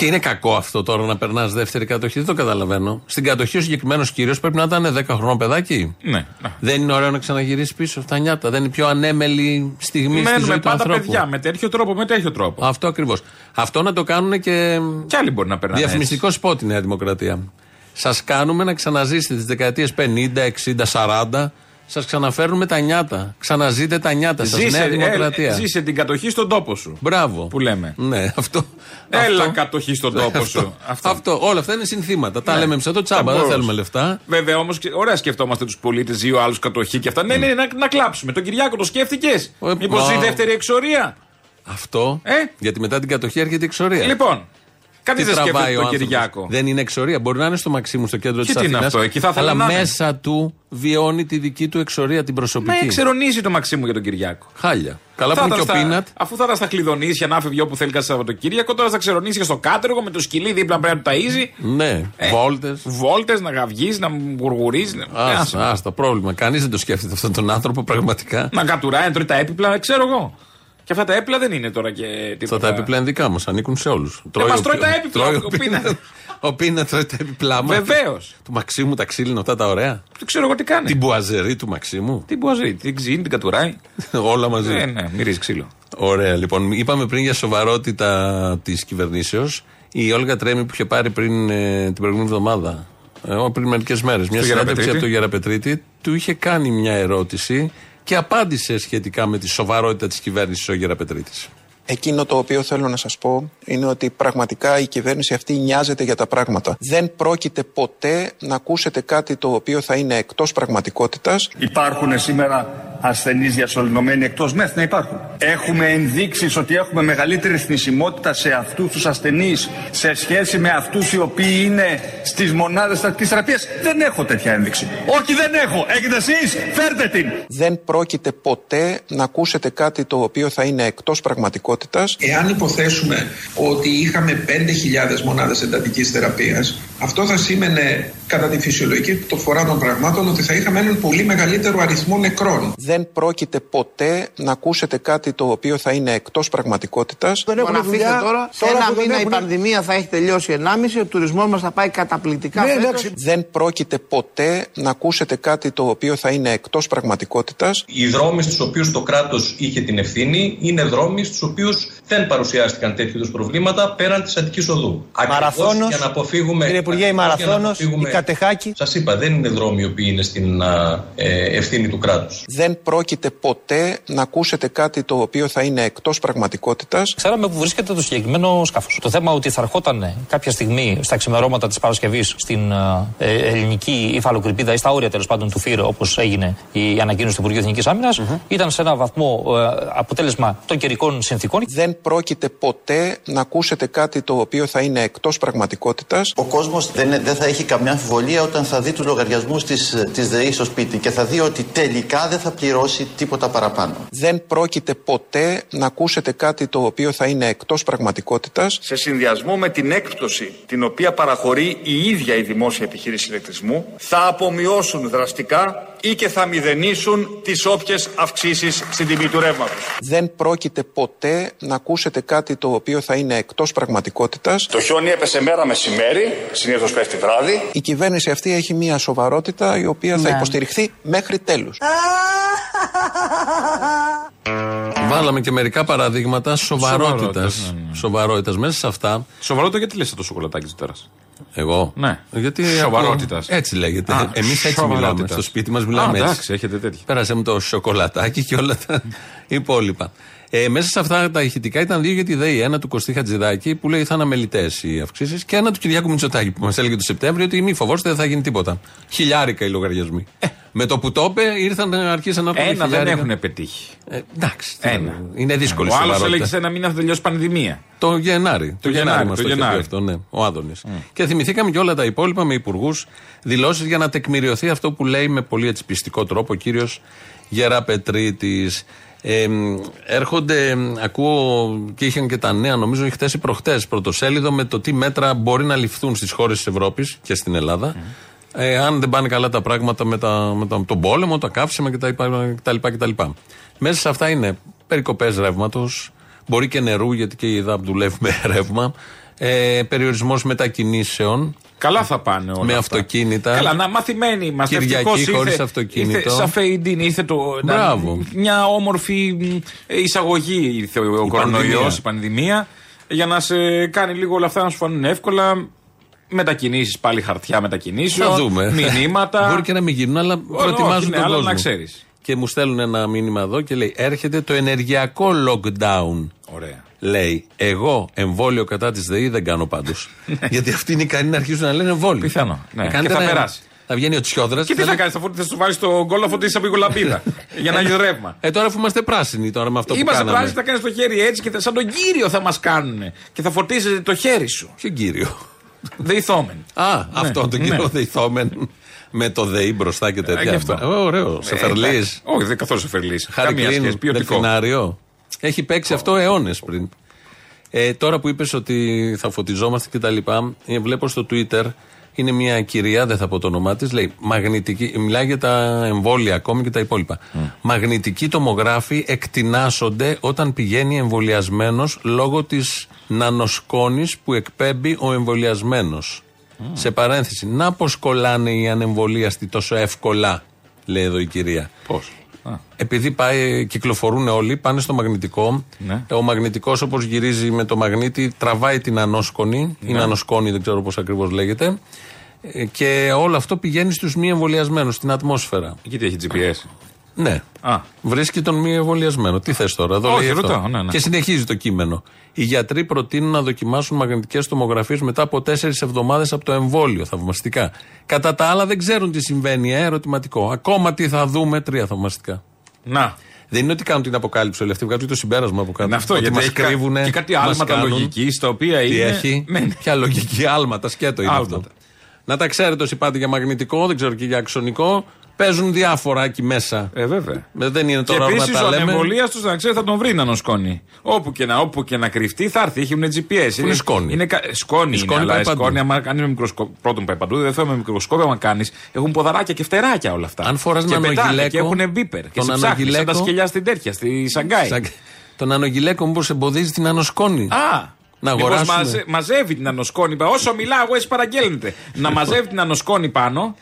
Και είναι κακό αυτό τώρα να περνάς δεύτερη κατοχή. Δεν το καταλαβαίνω. Στην κατοχή ο συγκεκριμένος κύριος πρέπει να ήταν 10 χρονών παιδάκι. Ναι. Δεν είναι ωραίο να ξαναγυρίσει πίσω στα νιάτα. Δεν είναι η πιο ανέμελη στιγμή στη Μένουμε ζωή του πάντα ανθρώπου. παιδιά με τέτοιο τρόπο, με τέτοιο τρόπο. Αυτό ακριβώς. Αυτό να το κάνουν και. Κι άλλοι μπορεί να περνάνε. Διαφημιστικό σπότ η Νέα Δημοκρατία. Σας κάνουμε να ξαναζήσετε τις δεκαετίες 50, 60, 40 Σας ξαναφέρνουμε τα νιάτα. Ξαναζείτε τα νιάτα σας. Ζήσε, Νέα Δημοκρατία. ε, ζήσε την κατοχή στον τόπο σου. Μπράβο. Που λέμε. Ναι, αυτό. Έλα αυτό- κατοχή στον τόπο αυτό, σου. αυτό. Όλα αυτά είναι συνθήματα. Τα Ναι. λέμε εμείς εδώ τσάμπα. Θα Δεν μπορούσες. θέλουμε λεφτά. Βέβαια όμως, ωραία σκεφτόμαστε τους πολίτες, ζει ο άλλος κατοχή και αυτά. Ναι, ναι, να, να κλάψουμε. Τον Κυριάκο το σκέφτηκες; Μήπως μα- ζει δεύτερη εξορία; Αυτό. Ε; Γιατί μετά την κατοχή έρχεται η εξορία. Λοιπόν, κανεί Τι δεν τραβάει σκέφτεται ο τον άνθρωπος. Κυριάκο. Δεν είναι εξορία. Μπορεί να είναι στο Μαξίμου, στο κέντρο Και τη τι είναι Αθήνας. αυτό, εκεί θα ήθελα Αλλά να είναι. μέσα του βιώνει τη δική του εξορία, την Μα προσωπική. εξερονίζει το Μαξίμου για τον Κυριάκο. Χάλια. Καλά Θα που είναι και ο ήταν στα- Πίνατ. Αφού θα ήταν στα κλειδονίσια να φεύγει όπου θέλει κάθε Σαββατοκύριακο, τώρα θα ξερονίσει και στο κάτεργο με το σκυλί δίπλα πρέπει να του ταΐζει. Ναι, βόλτες. Βόλτες, να γαυγίζει, να γουργουρίζει. να- άσε. Άστα, άστα, πρόβλημα. Κανείς δεν το σκέφτεται αυτόν τον άνθρωπο πραγματικά. Να κατουράει, να τρώει τα έπιπλα, ξέρω εγώ. Και αυτά τα έπιπλα δεν είναι τώρα και Αυτά τίποτα. τα έπιπλα είναι δικά μας, ανήκουν σε όλους. μας τρώει τα έπιπλα, ο Πίνατ. Ο Πίνας τρώει τα έπιπλά μας. Βεβαίως. Του Μαξίμου τα ξύλινα αυτά τα ωραία. Δεν ξέρω εγώ τι κάνει. Την μπουαζερή του Μαξίμου. Την μποαζή, την ξύνει, την κατουράει. Όλα μαζί. Ναι, ναι, μυρίζει ξύλο. Ωραία, λοιπόν. Είπαμε πριν για σοβαρότητα της κυβερνήσεως. Η Όλγα Τρέμι που είχε πάρει πριν ε, την προηγούμενη εβδομάδα, ε, πριν μερικές μέρες, μια συνέντευξη Γεραπετρίτη. από τον Γεραπετρίτη, του είχε κάνει μια ερώτηση και απάντησε σχετικά με τη σοβαρότητα της κυβέρνησης ο Γεραπετρίτη. Εκείνο το οποίο θέλω να σας πω είναι ότι πραγματικά η κυβέρνηση αυτή νοιάζεται για τα πράγματα. Δεν πρόκειται ποτέ να ακούσετε κάτι το οποίο θα είναι εκτός πραγματικότητας. Υπάρχουν σήμερα ασθενείς διασωληνωμένοι εκτός ΜΕΘ να υπάρχουν. Έχουμε ενδείξεις ότι έχουμε μεγαλύτερη θνησιμότητα σε αυτούς τους ασθενείς σε σχέση με αυτούς οι οποίοι είναι στις μονάδες τακτικής θεραπείας. Δεν έχω τέτοια ένδειξη. Όχι δεν έχω. Έχετε εσείς; Φέρτε την. Δεν πρόκειται ποτέ να ακούσετε κάτι το οποίο θα είναι εκτός πραγματικότητας. Εάν υποθέσουμε ότι είχαμε 5.000 μονάδες εντατικής θεραπείας, αυτό θα σήμαινε κατά τη φυσιολογική το φορά των πραγμάτων ότι θα είχαμε έναν πολύ μεγαλύτερο αριθμό νεκρών. Δεν πρόκειται ποτέ να ακούσετε κάτι το οποίο θα είναι εκτός πραγματικότητας. Δεν έχουν αφήστε δουλειά, τώρα, σε τώρα ένα που δεν μήνα η έχουν- πανδημία θα έχει τελειώσει 1,5, ο τουρισμός μας θα πάει καταπληκτικά Ναι, φέτος. εντάξει. Δεν πρόκειται ποτέ να ακούσετε κάτι το οποίο θα είναι εκτός πραγματικότητας. Οι δρόμοι στους οποίους το κράτος είχε την ευθύνη είναι δρόμοι στους οποίους δεν παρουσιάστηκαν τέτοιου είδους προβλήματα πέραν της Αττικής Οδού. Ακριβώς Μαραθώνος, για να αποφύγουμε, κύριε Υπουργέ, η ακριβώς για να Μαραθώνος, αποφύγουμε- η Κατεχάκη. Σας είπα, δεν είναι δρόμοι οι οποίοι είναι στην α, ε, ευθύνη του κράτους. Δεν πρόκειται ποτέ να ακούσετε κάτι το οποίο θα είναι εκτός πραγματικότητας. Ξέραμε που βρίσκεται το συγκεκριμένο σκάφος. Το θέμα ότι θα ερχόταν κάποια στιγμή στα ξημερώματα της Παρασκευής στην ε, ελληνική υφαλοκρηπίδα ή στα όρια τέλος πάντων του ΦΥΡ, όπως έγινε η ανακοίνωση του Υπουργείου Εθνικής Άμυνας, ήταν σε ένα βαθμό ε, αποτέλεσμα των καιρικών συνθήκων. Δεν πρόκειται ποτέ να ακούσετε κάτι το οποίο θα είναι εκτός πραγματικότητας. Ο κόσμος δεν, δεν θα έχει καμιά αμφιβολία όταν θα δει τους λογαριασμούς της ΔΕΗ στο σπίτι και θα δει ότι τελικά δεν θα πληρώσει τίποτα παραπάνω. Δεν πρόκειται ποτέ να ακούσετε κάτι το οποίο θα είναι εκτός πραγματικότητας. Σε συνδυασμό με την έκπτωση την οποία παραχωρεί η ίδια η δημόσια επιχείρηση ηλεκτρισμού θα απομειώσουν δραστικά ή και θα μηδενίσουν τις όποιες αυξήσεις στην τιμή του ρεύματος. Δεν πρόκειται ποτέ να ακούσετε κάτι το οποίο θα είναι εκτός πραγματικότητας. Το χιόνι έπεσε μέρα μεσημέρι, συνήθως πέφτει βράδυ. Η κυβέρνηση αυτή έχει μια σοβαρότητα η οποία θα Ναι. υποστηριχθεί μέχρι τέλους. Βάλαμε και μερικά παραδείγματα σοβαρότητας. Σοβαρότητας, ναι, ναι. Σοβαρότητας. Μέσα σε αυτά. Σοβαρότητα γιατί λες το σοκολατάκι του τώρα. Εγώ; Ναι. Γιατί Σοβαρότητας. ακούω- Έτσι λέγεται. Α, Εμείς έτσι σοβαρότητας. μιλάμε. Στο σπίτι μας μιλάμε Α, έτσι. εντάξει, έχετε τέτοιο. Πέρασε μου το σοκολατάκι και όλα τα υπόλοιπα. Ε, μέσα σε αυτά τα ηχητικά ήταν δύο για τη ΔΕΗ. Ένα του Κωστή Χατζηδάκη που λέει θα είναι αμελητέ οι αυξήσεις και ένα του Κυριάκου Μητσοτάκη που μας έλεγε το Σεπτέμβριο ότι μη φοβόστε δεν θα γίνει τίποτα. Χιλιάρικα οι λογαριασμοί. Ε, με το που το είπε ήρθαν άρχισαν να έρχονται Ένα δεν χιλιάρικα. έχουν πετύχει. Ε, εντάξει. τι Ένα. να- Είναι δύσκολη Ο άλλος σοβαρότητα. έλεγε σε ένα μήνα θα τελειώσει πανδημία. Το Γενάρη. Το, Το Γενάρη, Γενάρη, μας το το είχε πει Γενάρη. αυτό, ναι, ο Άδωνης. Και θυμηθήκαμε και όλα τα υπόλοιπα με υπουργούς δηλώσεις για να τεκμηριωθεί αυτό που λέει με πολύ έτσι πιστικό τρόπο ο κύριος Γεραπετρίτης. Ε, μ, έρχονται, μ, ακούω και είχαν και τα νέα, νομίζω χτε ή προχτές, πρωτοσέλιδο με το τι μέτρα μπορεί να ληφθούν στις χώρες της Ευρώπης και στην Ελλάδα. Ε, αν δεν πάνε καλά τα πράγματα με, τα, με τα, τον πόλεμο, τα καύσιμα κτλ. κτλ, κτλ. Μέσα σε αυτά είναι περικοπές ρεύματος, μπορεί και νερού, γιατί και η ΕΔΑΠ δουλεύει με ρεύμα. Ε, Περιορισμός μετακινήσεων. Καλά θα πάνε όλα. Με αυτά. αυτοκίνητα. Καλά, να μαθημένοι είμαστε. Κυριακή Ευτυχώς χωρίς ήρθε- αυτοκίνητο. Ήρθε σαν φεϊντίν, ήρθε το. να- Μπράβο. μια όμορφη μ, εισαγωγή ήρθε ο, ο κορονοϊό, πανδημία. η πανδημία. Για να σε κάνει λίγο όλα αυτά να σου φανούν εύκολα. Μετακινήσεις πάλι χαρτιά μετακινήσεων. Θα δούμε. Μηνύματα. Μπορεί και να μην γίνουν, αλλά Όχι, προετοιμάζουν ναι, τον αλλά κόσμο. να ξέρεις. Και μου στέλνουν ένα μήνυμα εδώ και λέει: Έρχεται το ενεργειακό lockdown. Ωραία. Λέει, εγώ εμβόλιο κατά της ΔΕΗ δεν κάνω πάντως. Γιατί αυτοί είναι ικανοί να αρχίσουν να λένε εμβόλιο. Πιθανό. Ναι. Να κάνετε Και θα ένα- περάσει. Θα βγαίνει ο Τσιόδρας. Και τι θα κάνεις, θα, φορ- θα σου βάλεις το γκολ να φωτίσει από λαμπίδα. για να έχει ρεύμα. Ε, τώρα αφού είμαστε πράσινοι τώρα με αυτό που Είμαστε κάναμε. πράσινοι, θα κάνεις το χέρι έτσι και θα, σαν τον κύριο θα μας κάνουν. Και θα φορτίζει το χέρι σου. Ποιο κύριο; Δεϊθόμεν. Α, αυτό τον κύριο ναι. Δεϊθόμεν. Με το ΔΕΗ μπροστά και Ε, τέτοια. γι' αυτό. Ε, Ωραίο. Σε φερλή. εντάξει. Όχι, δεν καθόλου σε φερλή. Χάρη Καμία σχέση. Κλίν, Ποιοτικό. Δελφινάριο. Έχει παίξει αυτό αιώνες πριν. Ε, τώρα που είπες ότι θα φωτιζόμαστε και τα λοιπά, ε, βλέπω στο Twitter είναι μια κυρία, δεν θα πω το όνομά της, λέει μαγνητική, μιλάει για τα εμβόλια ακόμη και τα υπόλοιπα. Μαγνητικοί τομογράφοι εκτινάσονται όταν πηγαίνει εμβολιασμένος λόγω της νανοσκόνης που εκπέμπει ο εμβολιασμένος. Σε παρένθεση, να πως κολλάνε οι ανεμβολίαστοι τόσο εύκολα, λέει εδώ η κυρία. Πώς; Επειδή πάει, κυκλοφορούν όλοι, πάνε στο μαγνητικό. Ναι. Ο μαγνητικός, όπως γυρίζει με το μαγνήτη, τραβάει την ανόσκονη. Ναι. Είναι ανοσκόνη, δεν ξέρω πώς ακριβώς λέγεται. Ε, Και όλο αυτό πηγαίνει στους μη εμβολιασμένους, στην ατμόσφαιρα. Εκεί τι έχει GPS. Ναι. Α. Βρίσκει τον μη εμβολιασμένο. Τι θες τώρα, εδώ Όχι, λέει αυτό. ρωτάω, ναι, ναι. Και συνεχίζει το κείμενο. Οι γιατροί προτείνουν να δοκιμάσουν μαγνητικές τομογραφίες μετά από τέσσερις εβδομάδες από το εμβόλιο. Θαυμαστικά. Κατά τα άλλα δεν ξέρουν τι συμβαίνει, ε, ερωτηματικό. Ακόμα τι θα δούμε, τρία θαυμαστικά. Να. Δεν είναι ότι κάνουν την αποκάλυψη όλοι αυτοί, βγάζουν το συμπέρασμα από κάτω. Είναι αυτό, ότι γιατί μας έχει κα- κρύβουνε, και κάτι μας άλματα κάνουν. λογικής, τα οποία Τι είναι- έχει; Ναι, ναι. Ποια λογική, άλματα, σκέτο είναι Άλματα. αυτό. Να τα ξέρετε όσοι πάτε για μαγνητικό, δεν ξέρω και για αξονικό. Παίζουν διάφορα εκεί μέσα. Ε, βέβαια. Ε, Δεν είναι Και τώρα ώρα να επίσης τα ο λέμε. ανεμβολίας τους, να ξέρει, θα τον βρει να νοσκόνει. Όπου και να, όπου και να κρυφτεί, θα έρθει. Έχουν GPS. είναι σκόνη; Είναι, κα- σκόνη, Η σκόνη είναι, πάει αλλά παντού. σκόνη, άμα κάνει με μικροσκόπιο. Πρώτον πάει παντού, δεν θέλω με μικροσκόπιο, άμα κάνεις. Έχουν ποδαράκια και φτεράκια όλα αυτά. Αν φοράς και πετάνε νανογυλαίκο, και έχουν μπίπερ. Και τον σε ψάχνεις, σαν τα νανογυλαίκο- σκελιά στην τέτοια, στη Σαγκάη. Σαν- Τον ανογυλαίκο μήπως εμποδίζει την ανοσκόνη; Α! Να μήπως αγοράσουμε. μαζε- μαζεύει την ανοσκόνη. πάνω. Όσο μιλάω, εγώ έτσι παραγγέλνετε. να μαζεύει την ανοσκόνη πάνω,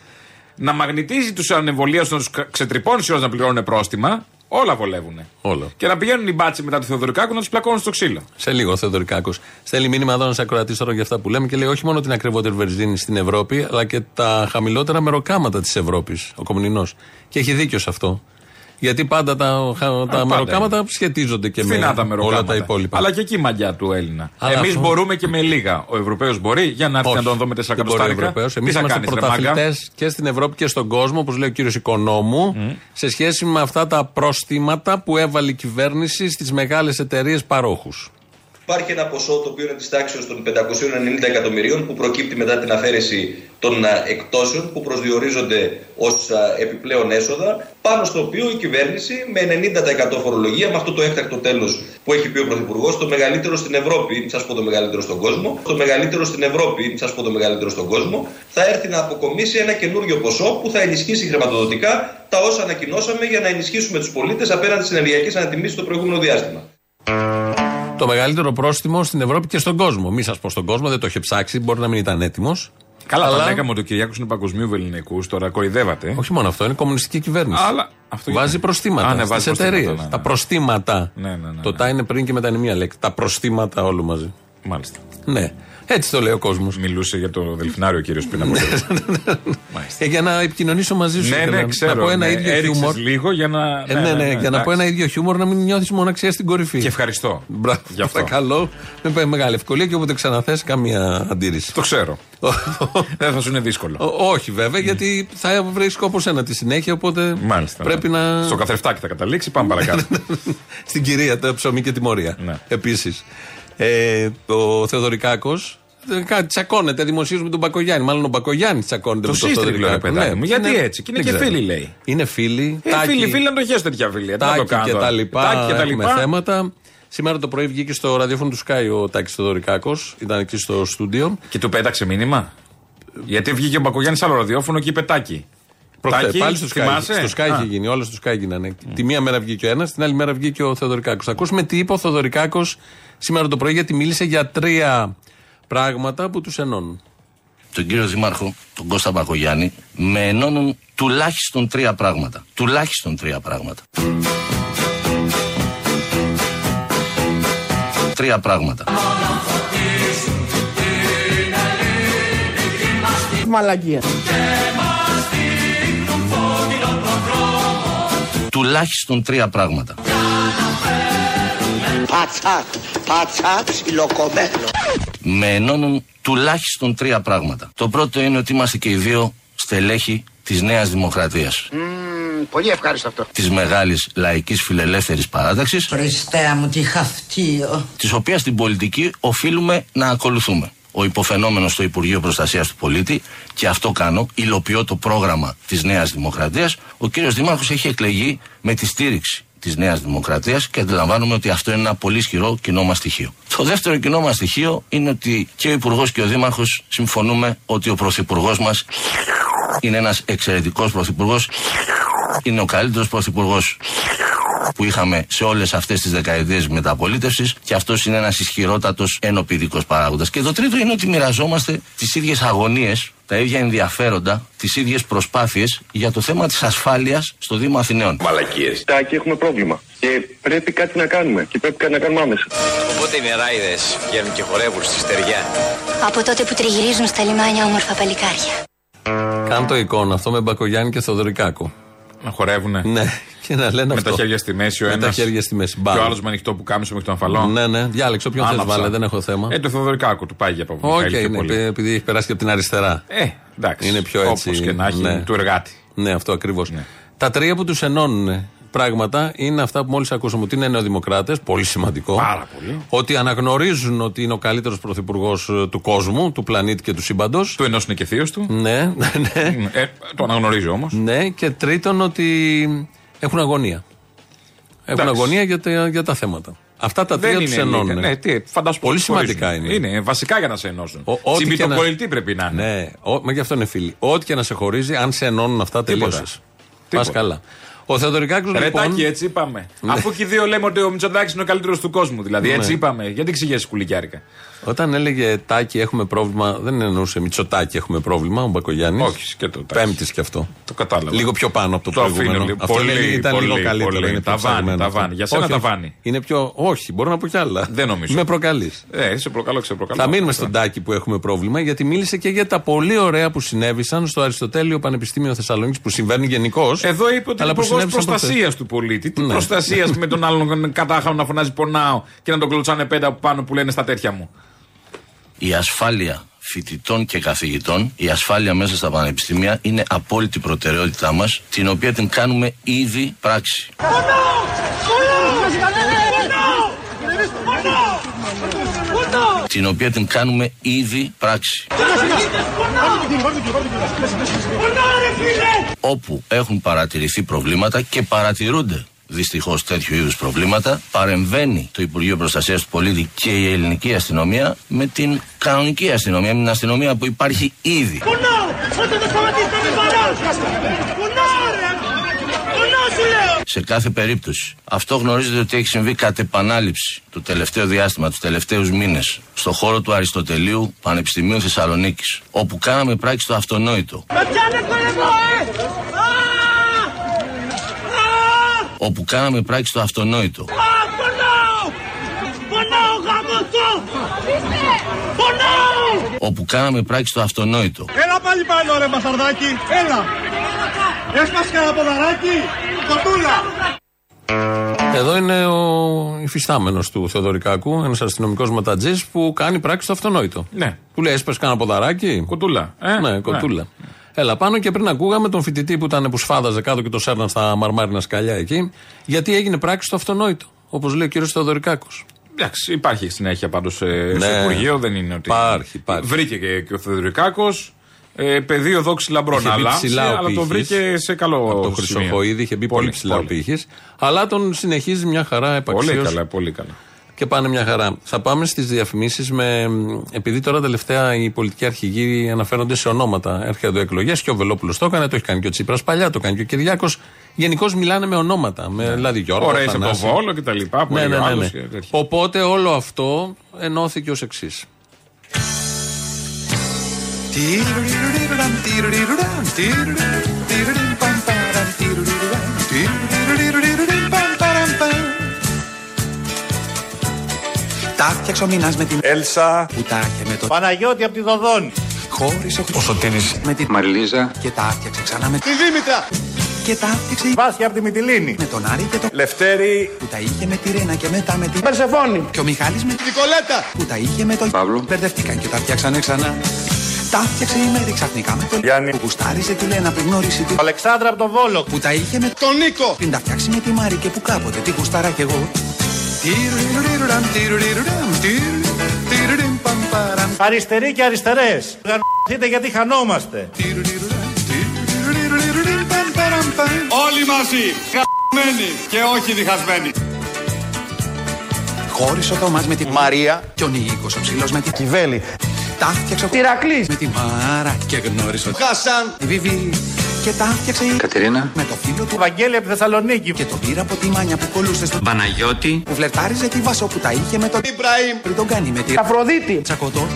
να μαγνητίζει τους ανεμβολίου, να του ξετρυπώνει σε να πληρώνουν πρόστιμα. Όλα βολεύουν. Όλα. Και να πηγαίνουν οι μπάτσοι μετά του Θεοδωρικάκου να τους πλακώνουν στο ξύλο. Σε λίγο ο Θεοδωρικάκο. Στέλνει μήνυμα εδώ ένα ακροατή τώρα για αυτά που λέμε και λέει όχι μόνο την ακριβότερη βενζίνη στην Ευρώπη, αλλά και τα χαμηλότερα μεροκάματα της Ευρώπης. Ο Κομνηνός. Και έχει δίκιο σε αυτό. Γιατί πάντα τα, τα πάντα μεροκάματα σχετίζονται και με Φθηνά τα όλα μεροκάματα. τα υπόλοιπα. Αλλά και εκεί η μαγιά του Έλληνα. Αλλά Εμείς αυτό- μπορούμε και με λίγα. Ο Ευρωπαίος μπορεί. Για να έρθει Όχι. να τον δούμε 4 Δεν μπορεί ο εκατοστάρικα. Ευρωπαίος. Τι Εμείς θα είμαστε κάνεις, ρε μάγκα; πρωταθλητές και στην Ευρώπη και στον κόσμο, όπως λέει ο κύριος Οικονόμου, σε σχέση με αυτά τα πρόστιματα που έβαλε η κυβέρνηση στις μεγάλες εταιρείες παρόχους. Υπάρχει ένα ποσό το οποίο είναι της τάξης των 590 εκατομμυρίων που προκύπτει μετά την αφαίρεση των α, εκτόσεων που προσδιορίζονται ως επιπλέον έσοδα, πάνω στο οποίο η κυβέρνηση με 90% φορολογία, με αυτό το έκτακτο τέλος που έχει πει ο Πρωθυπουργός, το μεγαλύτερο στην Ευρώπη, μην σας πω το μεγαλύτερο στον κόσμο, το μεγαλύτερο στην Ευρώπη, μην σας πω το μεγαλύτερο στον κόσμο, θα έρθει να αποκομίσει ένα καινούριο ποσό που θα ενισχύσει χρηματοδοτικά τα όσα ανακοινώσαμε για να ενισχύσουμε τους πολίτες απέναντι στις ενεργειακές ανατιμήσεις το προηγούμενο διάστημα. Το μεγαλύτερο πρόστιμο στην Ευρώπη και στον κόσμο. Μη σας πω στον κόσμο, δεν το είχε ψάξει, μπορεί να μην ήταν έτοιμος. Καλά, Αλλά- τα λέγαμε ότι ο Κυριάκος είναι παγκοσμίου ελληνικού, τώρα κοροϊδεύατε. Όχι μόνο αυτό, είναι κομμουνιστική κυβέρνηση. Αλλά αυτό βάζει γιατί; προστήματα Α, ναι, στις βάζει προστήματα, εταιρείες. ναι, ναι. Τα προστήματα. Ναι, ναι, ναι, το τα είναι πριν και μετά είναι μία λέξη. Τα προστήματα όλου μαζί. Μάλιστα. Ναι. Έτσι το λέει ο κόσμος. Μιλούσε για το δελφινάριο κύριος πριν από λίγο. Ε, για να επικοινωνήσω μαζί σου. Ναι, ήθελα ναι, να- ξέρω. Να πω ένα ναι, ίδιο έριξες χιούμορ. λίγο για να. Ε, ναι, ναι, για να πω ένα ίδιο χιούμορ να μην νιώθεις μοναξία στην κορυφή. Και ευχαριστώ. Μπράβο, Γι' αυτό. καλό. Με μεγάλη ευκολία και όποτε ξαναθέ καμία αντίρρηση. Το ξέρω. Δεν θα σου είναι δύσκολο. Ό, όχι βέβαια, γιατί θα βρίσκω όπω ένα τη συνέχεια, οπότε Μάλιστα. πρέπει ναι. να. Στο καθρεφτάκι θα καταλήξει, πάμε παρακάτω. Στην κυρία, το ψωμί και τιμωρία. Ναι. Επίσης. Ε, ο Θεοδωρικάκος. Κάτι τσακώνεται, δημοσίως με τον Μπακογιάννη. Μάλλον ο Μπακογιάννης τσακώνεται Το με τον σύστριγγλο, ρε Θεοδωρικάκο. παιδάκι μου. Γιατί έτσι, και είναι δεν και ξέρω. φίλοι, λέει. Είναι φίλοι. Ε, τάκι, φίλοι, φίλοι να το χέσουν τέτοια φίλοι. Τι να το τάκι κάνω και τώρα. τα λοιπά. Τάκι και τα έχουμε λοιπά. θέματα. Σήμερα το πρωί βγήκε στο ραδιόφωνο του Sky ο Τάκης Θεοδωρικάκος. Ήταν εκεί στο στούντιο. Και του πέταξε μήνυμα; Γιατί βγήκε ο Μπακογιάννης άλλο ραδιόφωνο και είπε τάκι. Προχθέ, Τάκη, πάλι στο Sky, θυμάσαι; στο Sky Α. είχε γίνει, όλα στο Sky γίνανε. Τη μία μέρα βγήκε ο ένας, την άλλη μέρα βγήκε ο Θεοδωρικάκος. Θα ακούσουμε τι είπε ο Θεοδωρικάκος σήμερα το πρωί, γιατί μίλησε για τρία πράγματα που τους ενώνουν. τον κύριο Δήμαρχο, τον Κώστα Μπακογιάννη, με ενώνουν τουλάχιστον τρία πράγματα. Τουλάχιστον τρία πράγματα. Τρία πράγματα. μαλακία. Τουλάχιστον τρία πράγματα. Πατσά, πατσά, ψιλοκομμένο. Με ενώνουν τουλάχιστον τρία πράγματα. Το πρώτο είναι ότι είμαστε και οι δύο στελέχη της Νέας Δημοκρατίας. πολύ ευχάριστο αυτό. Της μεγάλης λαϊκής φιλελεύθερης παράταξης, Χριστέ μου, τι χαυτίο. της οποίας την πολιτική οφείλουμε να ακολουθούμε. Ο υποφαινόμενος στο Υπουργείο Προστασίας του Πολίτη, και αυτό κάνω, υλοποιώ το πρόγραμμα της Νέας Δημοκρατίας. Ο κύριος Δήμαρχος έχει εκλεγεί με τη στήριξη της Νέας Δημοκρατίας και αντιλαμβάνομαι ότι αυτό είναι ένα πολύ ισχυρό κοινό μα στοιχείο. Το δεύτερο κοινό μα στοιχείο είναι ότι και ο Υπουργός και ο Δήμαρχος συμφωνούμε ότι ο Πρωθυπουργός μας είναι ένας εξαιρετικός Πρωθυπουργός. Είναι ο καλύτερος Πρωθυπουργός που είχαμε σε όλες αυτές τις δεκαετίες μεταπολίτευσης και αυτός είναι ένας ισχυρότατος ενωπηδικό παράγοντας. Και το τρίτο είναι ότι μοιραζόμαστε τις ίδιες αγωνίες, τα ίδια ενδιαφέροντα, τις ίδιες προσπάθειες για το θέμα της ασφάλειας στο Δήμο Αθηναίων. Μαλακίες. Τάκη, έχουμε πρόβλημα. Και πρέπει κάτι να κάνουμε. Και πρέπει κάτι να κάνουμε άμεσα. Οπότε οι νεράιδες βγαίνουν και χορεύουν στη στεριά. Από τότε που τριγυρίζουν στα λιμάνια όμορφα παλικάρια. Κάνε το εικόνα αυτό με Μπακογιάννη και Θοδωρικάκο. Να χορεύουνε. Ναι, και να λένε Με αυτό. τα χέρια στη μέση ο Με ένας. τα χέρια στη μέση. Και Μπάλα. ο άλλος με ανοιχτό πουκάμισο μέχρι τον αφαλό. Ναι, ναι, διάλεξε όποιον θες Άναψα. βάλε, δεν έχω θέμα. Ε, το Θοδωρικάκο του πάει για από Οκ, Μιχαήλ πιο είναι, πολύ. επει- επειδή έχει περάσει και από την αριστερά. Ε, εντάξει. Είναι πιο έτσι. Όπως και να έχει, του εργάτη. Ναι, αυτό ακριβώς. Τα τρία που τους ενώνουν πράγματα είναι αυτά που μόλις ακούσαμε. Ότι είναι νεοδημοκράτες, πολύ σημαντικό. Πάρα πολύ. Ότι αναγνωρίζουν ότι είναι ο καλύτερος πρωθυπουργός του κόσμου, του πλανήτη και του σύμπαντος. Του ενός είναι και θείος του. Ναι, ναι, ναι. Ε, το αναγνωρίζει όμως. Ναι, και τρίτον ότι έχουν αγωνία. Έχουν Εντάξει. αγωνία για τα, για τα θέματα. Αυτά τα τρία Δεν τους είναι ενώνουν. λίγα. Ναι, τι, φαντάσου Πολύ πώς χωρίζουν. σημαντικά είναι. Είναι βασικά για να σε ενώσουν. Ο- ό,τι και Συμπιτοκολλητή να- πρέπει να είναι. Ναι, ο, μα γι' αυτό είναι φίλοι. Ό,τι και να σε χωρίζει, αν σε ενώνουν αυτά, Τίποτα. τελείωσες. Πας Τίποτα. καλά. Ο Θεοδωρικάκος Ρε λοιπόν. Τάκη, έτσι είπαμε. Αφού και οι δύο λέμε ότι ο Μητσοτάκης είναι ο καλύτερος του κόσμου. Δηλαδή, Ναι. έτσι είπαμε. Γιατί εξηγήσει κουλικιάρικα. Όταν έλεγε Τάκη έχουμε πρόβλημα, δεν εννοούσε Μητσοτάκη έχουμε πρόβλημα, ο Μπακογιάννης. Όχι, και το Τάκη. Πέμπτης κι αυτό. Το κατάλαβα. Λίγο πιο πάνω από το, Το αφήνω προηγούμενο. λίγο. Αυτό Πολύ, λέει, ήταν πολύ, λίγο καλύτερο. πολύ. Είναι πιο Ταβάνι, ψαγμένο ταβάνι. αυτό. Για σένα όχι, ταβάνι. Είναι πιο. Όχι, μπορώ να πω κι άλλα. Δεν νομίζω. Με προκαλείς. Ε, σε προκαλώ, σε προκαλώ. Θα μείνουμε στον Τάκη που έχουμε πρόβλημα, γιατί μίλησε και για τα πολύ ωραία που συνέβησαν στο Αριστοτέλειο Πανεπιστήμιο Θεσσαλονίκης που συμβαίνουν γενικώς. Εδώ είπε ότι είναι υπουργός προστασίας του πολίτη. Τι Ναι. προστασίας με τον άλλον κατάχαρο να φωνάζει πονάω και να τον κλωτσάνε πέντα από πάνω που λένε στα τέτοια μου. Η ασφάλεια φοιτητών και καθηγητών, η ασφάλεια μέσα στα πανεπιστήμια είναι απόλυτη προτεραιότητά μας, την οποία την κάνουμε ήδη πράξη. Την οποία την κάνουμε ήδη πράξη. Όπου έχουν παρατηρηθεί προβλήματα και παρατηρούνται δυστυχώς τέτοιου είδους προβλήματα, παρεμβαίνει το Υπουργείο Προστασίας του Πολίτη και η ελληνική αστυνομία με την κανονική αστυνομία, με την αστυνομία που υπάρχει ήδη. Σε κάθε περίπτωση. Αυτό γνωρίζετε ότι έχει συμβεί κατ' επανάληψη το τελευταίο διάστημα, τους τελευταίους μήνες, στο χώρο του Αριστοτελείου Πανεπιστημίου Θεσσαλονίκης, όπου κάναμε πράξη το αυτονόητο. Όπου κάναμε πράξη το αυτονόητο. Όπου κάναμε πράξη το αυτονόητο. Έλα πάλι πάνω ρε Μασαρδάκη, έλα. Έσπασε κανένα ποδαράκι, κοτούλα. Εδώ είναι ο υφιστάμενος του Θεοδωρικάκου, ένας αστυνομικός ματατζής που κάνει πράξη στο αυτονόητο. Ναι. Του λέει: Έσπασε κανένα ποδαράκι. Κοτούλα. Ε; Ναι, κοτούλα. Έλα πάνω και πριν ακούγαμε τον φοιτητή που ήταν που σφάδαζε κάτω και το σέρναν στα μαρμάρινα σκαλιά εκεί, γιατί έγινε πράξη στο αυτονόητο. Όπως λέει ο κύριος Θεοδωρικάκος. Εντάξει, υπάρχει συνέχεια πάντως στο Ναι. Υπουργείο, δεν είναι ότι. Υπάρχει, υπάρχει. Βρήκε και, και ο Θεοδωρικάκος. Ε, πεδίο δόξη λαμπρών. Είχε μπει Αλλά, ψηλά ο αλλά το πύχης. βρήκε σε καλό Από το σημείο. Χρυσοχοίδη είχε μπει πολύ, ψηλά ο πύχης, Αλλά τον συνεχίζει μια χαρά επαξίως. Πολύ καλά, πολύ καλά. Και πάνε μια χαρά. Θα πάμε στις διαφημίσεις με. Επειδή τώρα τελευταία οι πολιτικοί αρχηγοί αναφέρονται σε ονόματα. Έρχονται εκλογές και ο Βελόπουλος το έκανε, το έχει κάνει και ο Τσίπρας παλιά, το κάνει και ο Κυριάκος. Γενικώς μιλάνε με ονόματα. Με, δηλαδή Γιώργο, Ωραία, είσαι από το Θανάση. Βόλο και τα λοιπά. που Ναι, έλεγε ναι, ο ναι, άλλος ναι. και τέτοια. Οπότε όλο αυτό ενώθηκε ως εξής. Τα φτιάξω μήνας με την Έλσα. που τα είχε με το Παναγιώτη από τη Δοδόνη. Χώρισε Ο Σωτήρης με τη Μαριλίζα και τα άφτιαξε ξανά με Τη Δήμητρα και τα άφτιαξε η Βάσια από τη Μυτιλίνη με τον Άρη και τον Λευτέρη που τα είχε με τη Ρένα και μετά με την Περσεφόνη και ο Μιχάλης με Νικολέτα που τα είχε με τον Παύλο. Μπερδευτήκαν και τα φτιάξανε ξανά. Τα φτιάξε η Μέρη ξαφνικά με τον Γιάννη. που γουστάριζε τη Λένα πριν γνωρίσει την Αλεξάνδρα από τον Βόλο που τα είχε με Τον Νίκο πριν τα φτιάξει με τη Μάρη και που κάποτε τη γουστάρα κι εγώ. Αριστεροί και αριστερές Γαρνωθείτε γιατί χανόμαστε Τιρουριρουραμ, παμ, παραμ, παμ. Όλοι μαζί Χαμένοι και όχι διχασμένοι Χώρισε ο Θωμάς με τη Μαρία και ο Νίκος ο ψηλός με τη Κιβέλη Τα φτιάξε ο Ηρακλής. με τη Μάρα και γνώρισε ο Χάσαν τη Βιβί και τα φτιάξε η Κατερίνα με το φίλο του Βαγγέλη από τη Θεσσαλονίκη και τον πήρα από τη μάνια που κολούσε στο Παναγιώτη που φλερτάριζε τη Βάσο που τα είχε με τον Ιμπραήμ πριν τον κάνει με τη Αφροδίτη. τσακωτό.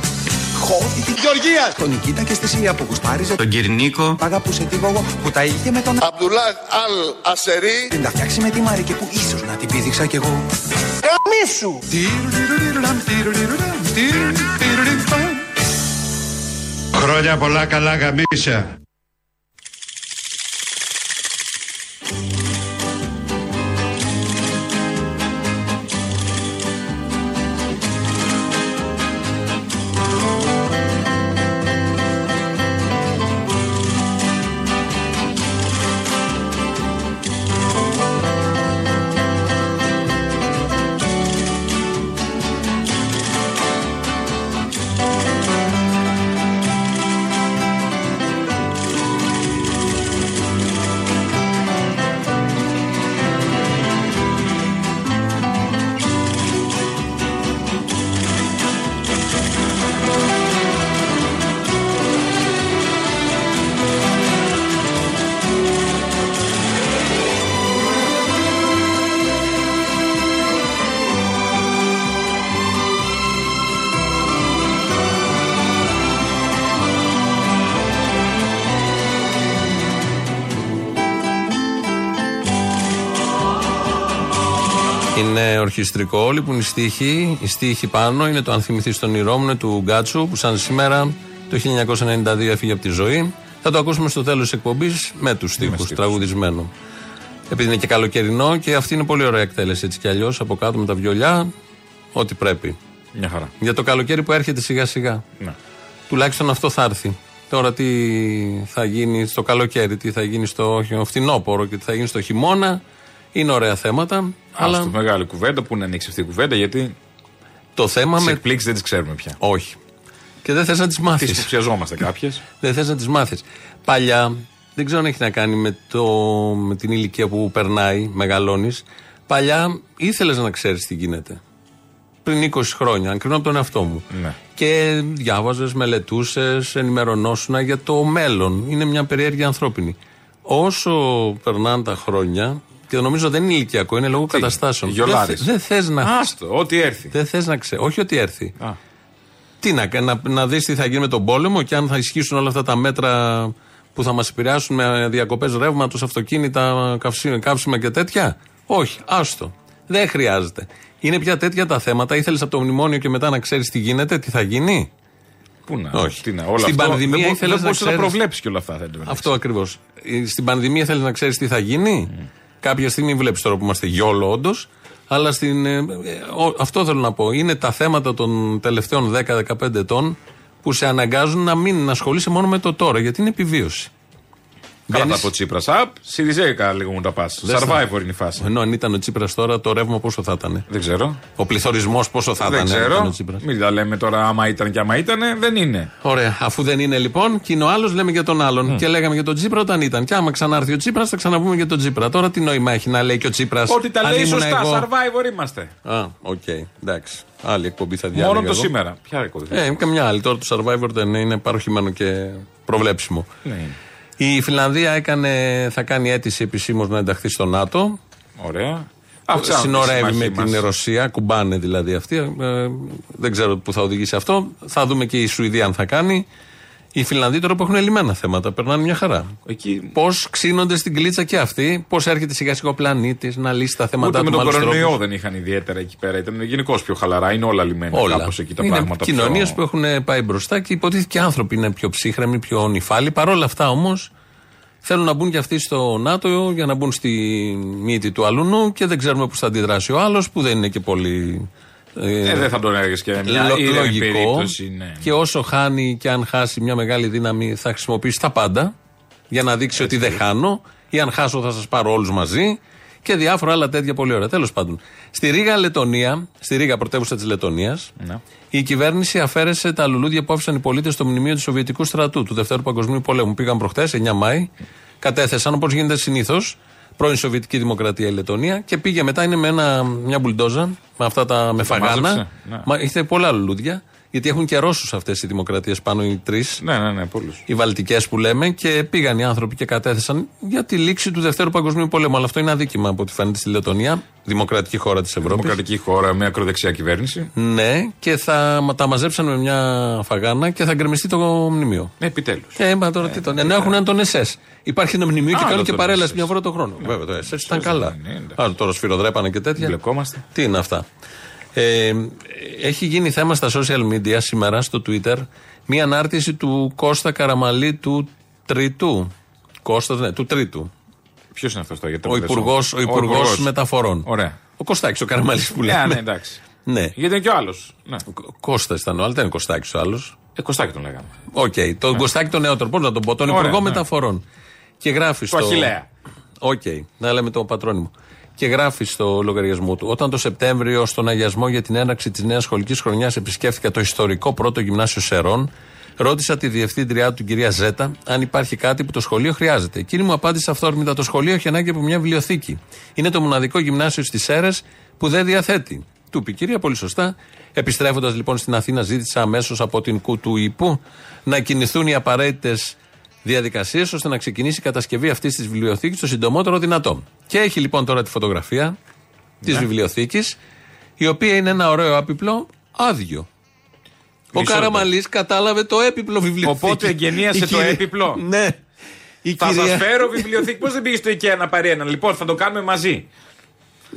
Χώθηκε Γεωργίας τον Νικήτα και στη Σία που γουστάριζε Τον Κυρνίκο Π' αγαπούσε τη Βογό που τα είχε με τον Αμπτουλά Αλ Ασερί Την τα φτιάξει με τη Μάρη και που ίσως να την πήδηξα κι εγώ Καμίσου. Τιρουριρουριρουραμ, τιρουριρουραμ, τιρου, τιρουριριμ, παμ. Χρόνια πολλά καλά γαμίσια. Ορχιστρικό, όλοι που είναι οι στίχοι. Οι στίχοι πάνω είναι το Αν θυμηθείς τον ηρώ μου, είναι του Γκάτσου, που σαν σήμερα το 1992 έφυγε από τη ζωή. Θα το ακούσουμε στο τέλος της εκπομπής με τους στίχους, τραγουδισμένο. Επειδή είναι και καλοκαιρινό και αυτή είναι πολύ ωραία εκτέλεση έτσι κι αλλιώς από κάτω με τα βιολιά. Ό,τι πρέπει. Μια χαρά. Για το καλοκαίρι που έρχεται σιγά σιγά. Ναι. Τουλάχιστον αυτό θα έρθει. Τώρα τι θα γίνει στο καλοκαίρι, τι θα γίνει στο φθινόπωρο και τι θα γίνει στο χειμώνα. Είναι ωραία θέματα. Αλλά... αλλά στο μεγάλη κουβέντα, πού να ανοίξει αυτή η κουβέντα, γιατί το θέμα τι με. εκπλήξεις δεν τις ξέρουμε πια. Όχι. Και δεν θες να τις μάθεις. Τι υποψιαζόμαστε κάποιες. Δεν θες να τις μάθεις. Παλιά, δεν ξέρω αν έχει να κάνει με, το, με την ηλικία που περνάει, μεγαλώνεις. Παλιά ήθελες να ξέρεις τι γίνεται. Πριν 20 χρόνια, αν κρίνω από τον εαυτό μου. Ναι. Και διάβαζες, μελετούσες, ενημερωνόσουν για το μέλλον. Είναι μια περιέργεια ανθρώπινη. Όσο περνάνε τα χρόνια, και νομίζω δεν είναι ηλικιακό, είναι λόγω καταστάσεων. γιολάρης. Δεν θες να. Άστο, ό,τι έρθει. Δεν θες να ξέρει. Όχι ότι έρθει. Α. Τι να, να, να δεις τι θα γίνει με τον πόλεμο και αν θα ισχύσουν όλα αυτά τα μέτρα που θα μας επηρεάσουν με διακοπές ρεύματος, αυτοκίνητα, καυσί- καύσιμα και τέτοια; Όχι, άστο. Δεν χρειάζεται. Είναι πια τέτοια τα θέματα. Ήθελες από το μνημόνιο και μετά να ξέρεις τι γίνεται, τι θα γίνει; Πού να, Όχι. τι να, όλα Στην αυτό, πανδημία δεν, μπο- ήθελες δεν να μπορούσε να, ξέρεις- προβλέψεις και όλα αυτά. Δεν το Αυτό ακριβώς. Στην πανδημία θέλει να ξέρεις τι θα γίνει; Κάποια στιγμή βλέπεις τώρα που είμαστε γιόλο, όντως. Αλλά στην, ε, ε, ο- αυτό θέλω να πω. Είναι τα θέματα των τελευταίων 10-15 ετών που σε αναγκάζουν να μην ασχολείσαι μόνο με το τώρα, γιατί είναι επιβίωση. Καλά Μπαίνεις- τα από Τσίπρας. Απ, Σιριζέικα λίγο μου τα πας. Δεν στα- Survivor είναι η φάση. Ενώ αν ήταν ο Τσίπρας τώρα, το ρεύμα πόσο θα ήταν. Δεν ξέρω. Ο πληθωρισμός πόσο θα δεν ήταν. αν ήταν ξέρω. ο Τσίπρας; Μην τα λέμε τώρα άμα ήταν και άμα ήταν. Δεν είναι. Ωραία. Αφού δεν είναι λοιπόν, και είναι ο άλλος, λέμε για τον άλλον. Και λέγαμε για τον Τσίπρα όταν ήταν. Και άμα ξανάρθει ο Τσίπρας, θα ξαναπούμε για τον Τσίπρα. Τώρα τι νόημα έχει να λέει και ο Τσίπρας. Ότι τα λέει σωστά. Survivor είμαστε. Α, οκ. Εντάξει. Άλλη εκπομπή θα διάλεγα. Μόνο το εγώ. σήμερα. Ποια εκπομπή; Ε, καμιά άλλη. Τώρα το Survivor δεν είναι παρωχημένο και προβλέψιμο. Ναι, είναι. Η Φιλανδία έκανε, θα κάνει αίτηση επισήμως να ενταχθεί στο ΝΑΤΟ. Ωραία. Αυξάνονται οι Συνορεύει με σύμμαχοί την μας. Ρωσία, ακουμπάνε δηλαδή αυτοί. Ε, δεν ξέρω πού θα οδηγήσει αυτό. Θα δούμε και η Σουηδία αν θα κάνει. Οι Φιλανδοί τώρα που έχουν λυμένα θέματα περνάνε μια χαρά. Εκεί... Πώς ξύνονται στην γκλίτσα και αυτοί, πώς έρχεται σιγά σιγά ο πλανήτης να λύσει τα θέματα Ούτε του με τον άλλους κορονοϊό τρόπους; δεν είχαν ιδιαίτερα εκεί πέρα. Ήταν γενικώ πιο χαλαρά. Είναι όλα λυμένα Όλα. κάπως εκεί τα είναι πράγματα. πιο- κοινωνίες που έχουν πάει μπροστά και υποτίθεται και άνθρωποι είναι πιο ψύχραιμοι, πιο νηφάλιοι. Παρ' όλα αυτά όμως θέλουν να μπουν και αυτοί στο ΝΑΤΟ για να μπουν στη μύτη του αλουνού και δεν ξέρουμε πώς θα αντιδράσει ο άλλος που δεν είναι και πολύ. Ε, δεν θα τον έλεγες και μια λο- ήρεμη λογικό. περίπτωση. Ναι. Και όσο χάνει και αν χάσει μια μεγάλη δύναμη, θα χρησιμοποιήσει τα πάντα για να δείξει ότι δεν χάνω. Ή αν χάσω, θα σας πάρω όλους μαζί. Και διάφορα άλλα τέτοια πολύ ωραία. Τέλος πάντων. Στη Ρήγα, Λετωνία, στη Ρήγα, πρωτεύουσα της Λετωνίας, Ναι. η κυβέρνηση αφαίρεσε τα λουλούδια που άφησαν οι πολίτες στο μνημείο του Σοβιετικού στρατού του Δευτέρου Παγκοσμίου Πολέμου. Πήγαν προχθέ, 9 Μάη, κατέθεσαν όπως γίνεται συνήθως, πρώην Σοβιετική Δημοκρατία η Λετωνία και πήγε μετά, είναι με ένα, μια μπουλντόζα, με αυτά τα με τα φαγάνα. μάζεψε, ναι. Μα, είχε πολλά λουλούδια, γιατί έχουν και Ρώσους αυτές οι δημοκρατίες πάνω οι τρεις. Ναι, ναι, ναι, πολλούς. Οι βαλτικές που λέμε και πήγαν οι άνθρωποι και κατέθεσαν για τη λήξη του Δευτέρου Παγκοσμίου Πολέμου. Αλλά αυτό είναι αδίκημα από ό,τι φαίνεται στη Λετωνία, δημοκρατική χώρα της Ευρώπης. Δημοκρατική χώρα με ακροδεξιά κυβέρνηση. Ναι, και θα μα- τα μαζέψαν με μια φαγάνα και θα γκρεμιστεί το μνημείο. Επιτέλους. Ε, μα τώρα τι τον. Ενώ έχουν έναν τον SS. Υπάρχει ένα μνημείο και Άλλο κάνουν και τον παρέλαση SS. μια φορά το χρόνο. Βέβαια το SS ήταν καλά. Άρα τώρα σφυροδρέπανε και τέτοια. Μπλεκόμαστε. Τι είναι αυτά; Ε, έχει γίνει θέμα στα social media σήμερα στο Twitter μια ανάρτηση του Κώστα Καραμαλή του Τρίτου. Κώστας, ναι, του Τρίτου. Ποιος είναι αυτός το γιατί Ο Υπουργό ο υπουργός Μεταφορών. Ωραία. Ο Κωστάκης, ο Καραμαλής που Ναι, λέμε. ναι, εντάξει. Ναι. Γιατί είναι και ο άλλος. Ναι. Κώστας ήταν ο άλλος, δεν είναι Κωστάκης ο άλλος. Ε, Κωστάκι τον λέγαμε. Οκ. Τον Κωστάκη τον νεότερο, πώς να τον πω, τον Ωραία, Υπουργό ναι. Μεταφορών. Και γράφει Το στο. Αχιλλέα. Οκ. Να λέμε το πατρώνυμο. Και γράφει στο λογαριασμό του. Όταν το Σεπτέμβριο στον αγιασμό για την έναρξη της νέας σχολικής χρονιάς επισκέφθηκα το ιστορικό πρώτο γυμνάσιο Σερών, ρώτησα τη διευθύντριά του, την κυρία Ζέτα, αν υπάρχει κάτι που το σχολείο χρειάζεται. Εκείνη μου απάντησε αυθόρμητα: Το σχολείο έχει ανάγκη από μια βιβλιοθήκη. Είναι το μοναδικό γυμνάσιο στις Σέρες που δεν διαθέτει. Του είπε η κυρία, πολύ σωστά. Επιστρέφοντας λοιπόν στην Αθήνα, ζήτησα αμέσως από την ΚΟΥ του ΥΠΟΥ να κινηθούν οι απαραίτητες διαδικασίες ώστε να ξεκινήσει η κατασκευή αυτής της βιβλιοθήκης το συντομότερο δυνατό. Και έχει λοιπόν τώρα τη φωτογραφία της Ναι. βιβλιοθήκης, η οποία είναι ένα ωραίο άπιπλο άδειο. Ο Μισό Καραμαλής κατάλαβε το έπιπλο βιβλιοθήκη. Οπότε εγγενίασε Η το κυρία- έπιπλο. Ναι. Η Θα κυρία- σας φέρω βιβλιοθήκη. Πώς δεν πήγες στο IKEA να πάρει έναν; Λοιπόν, θα το κάνουμε μαζί.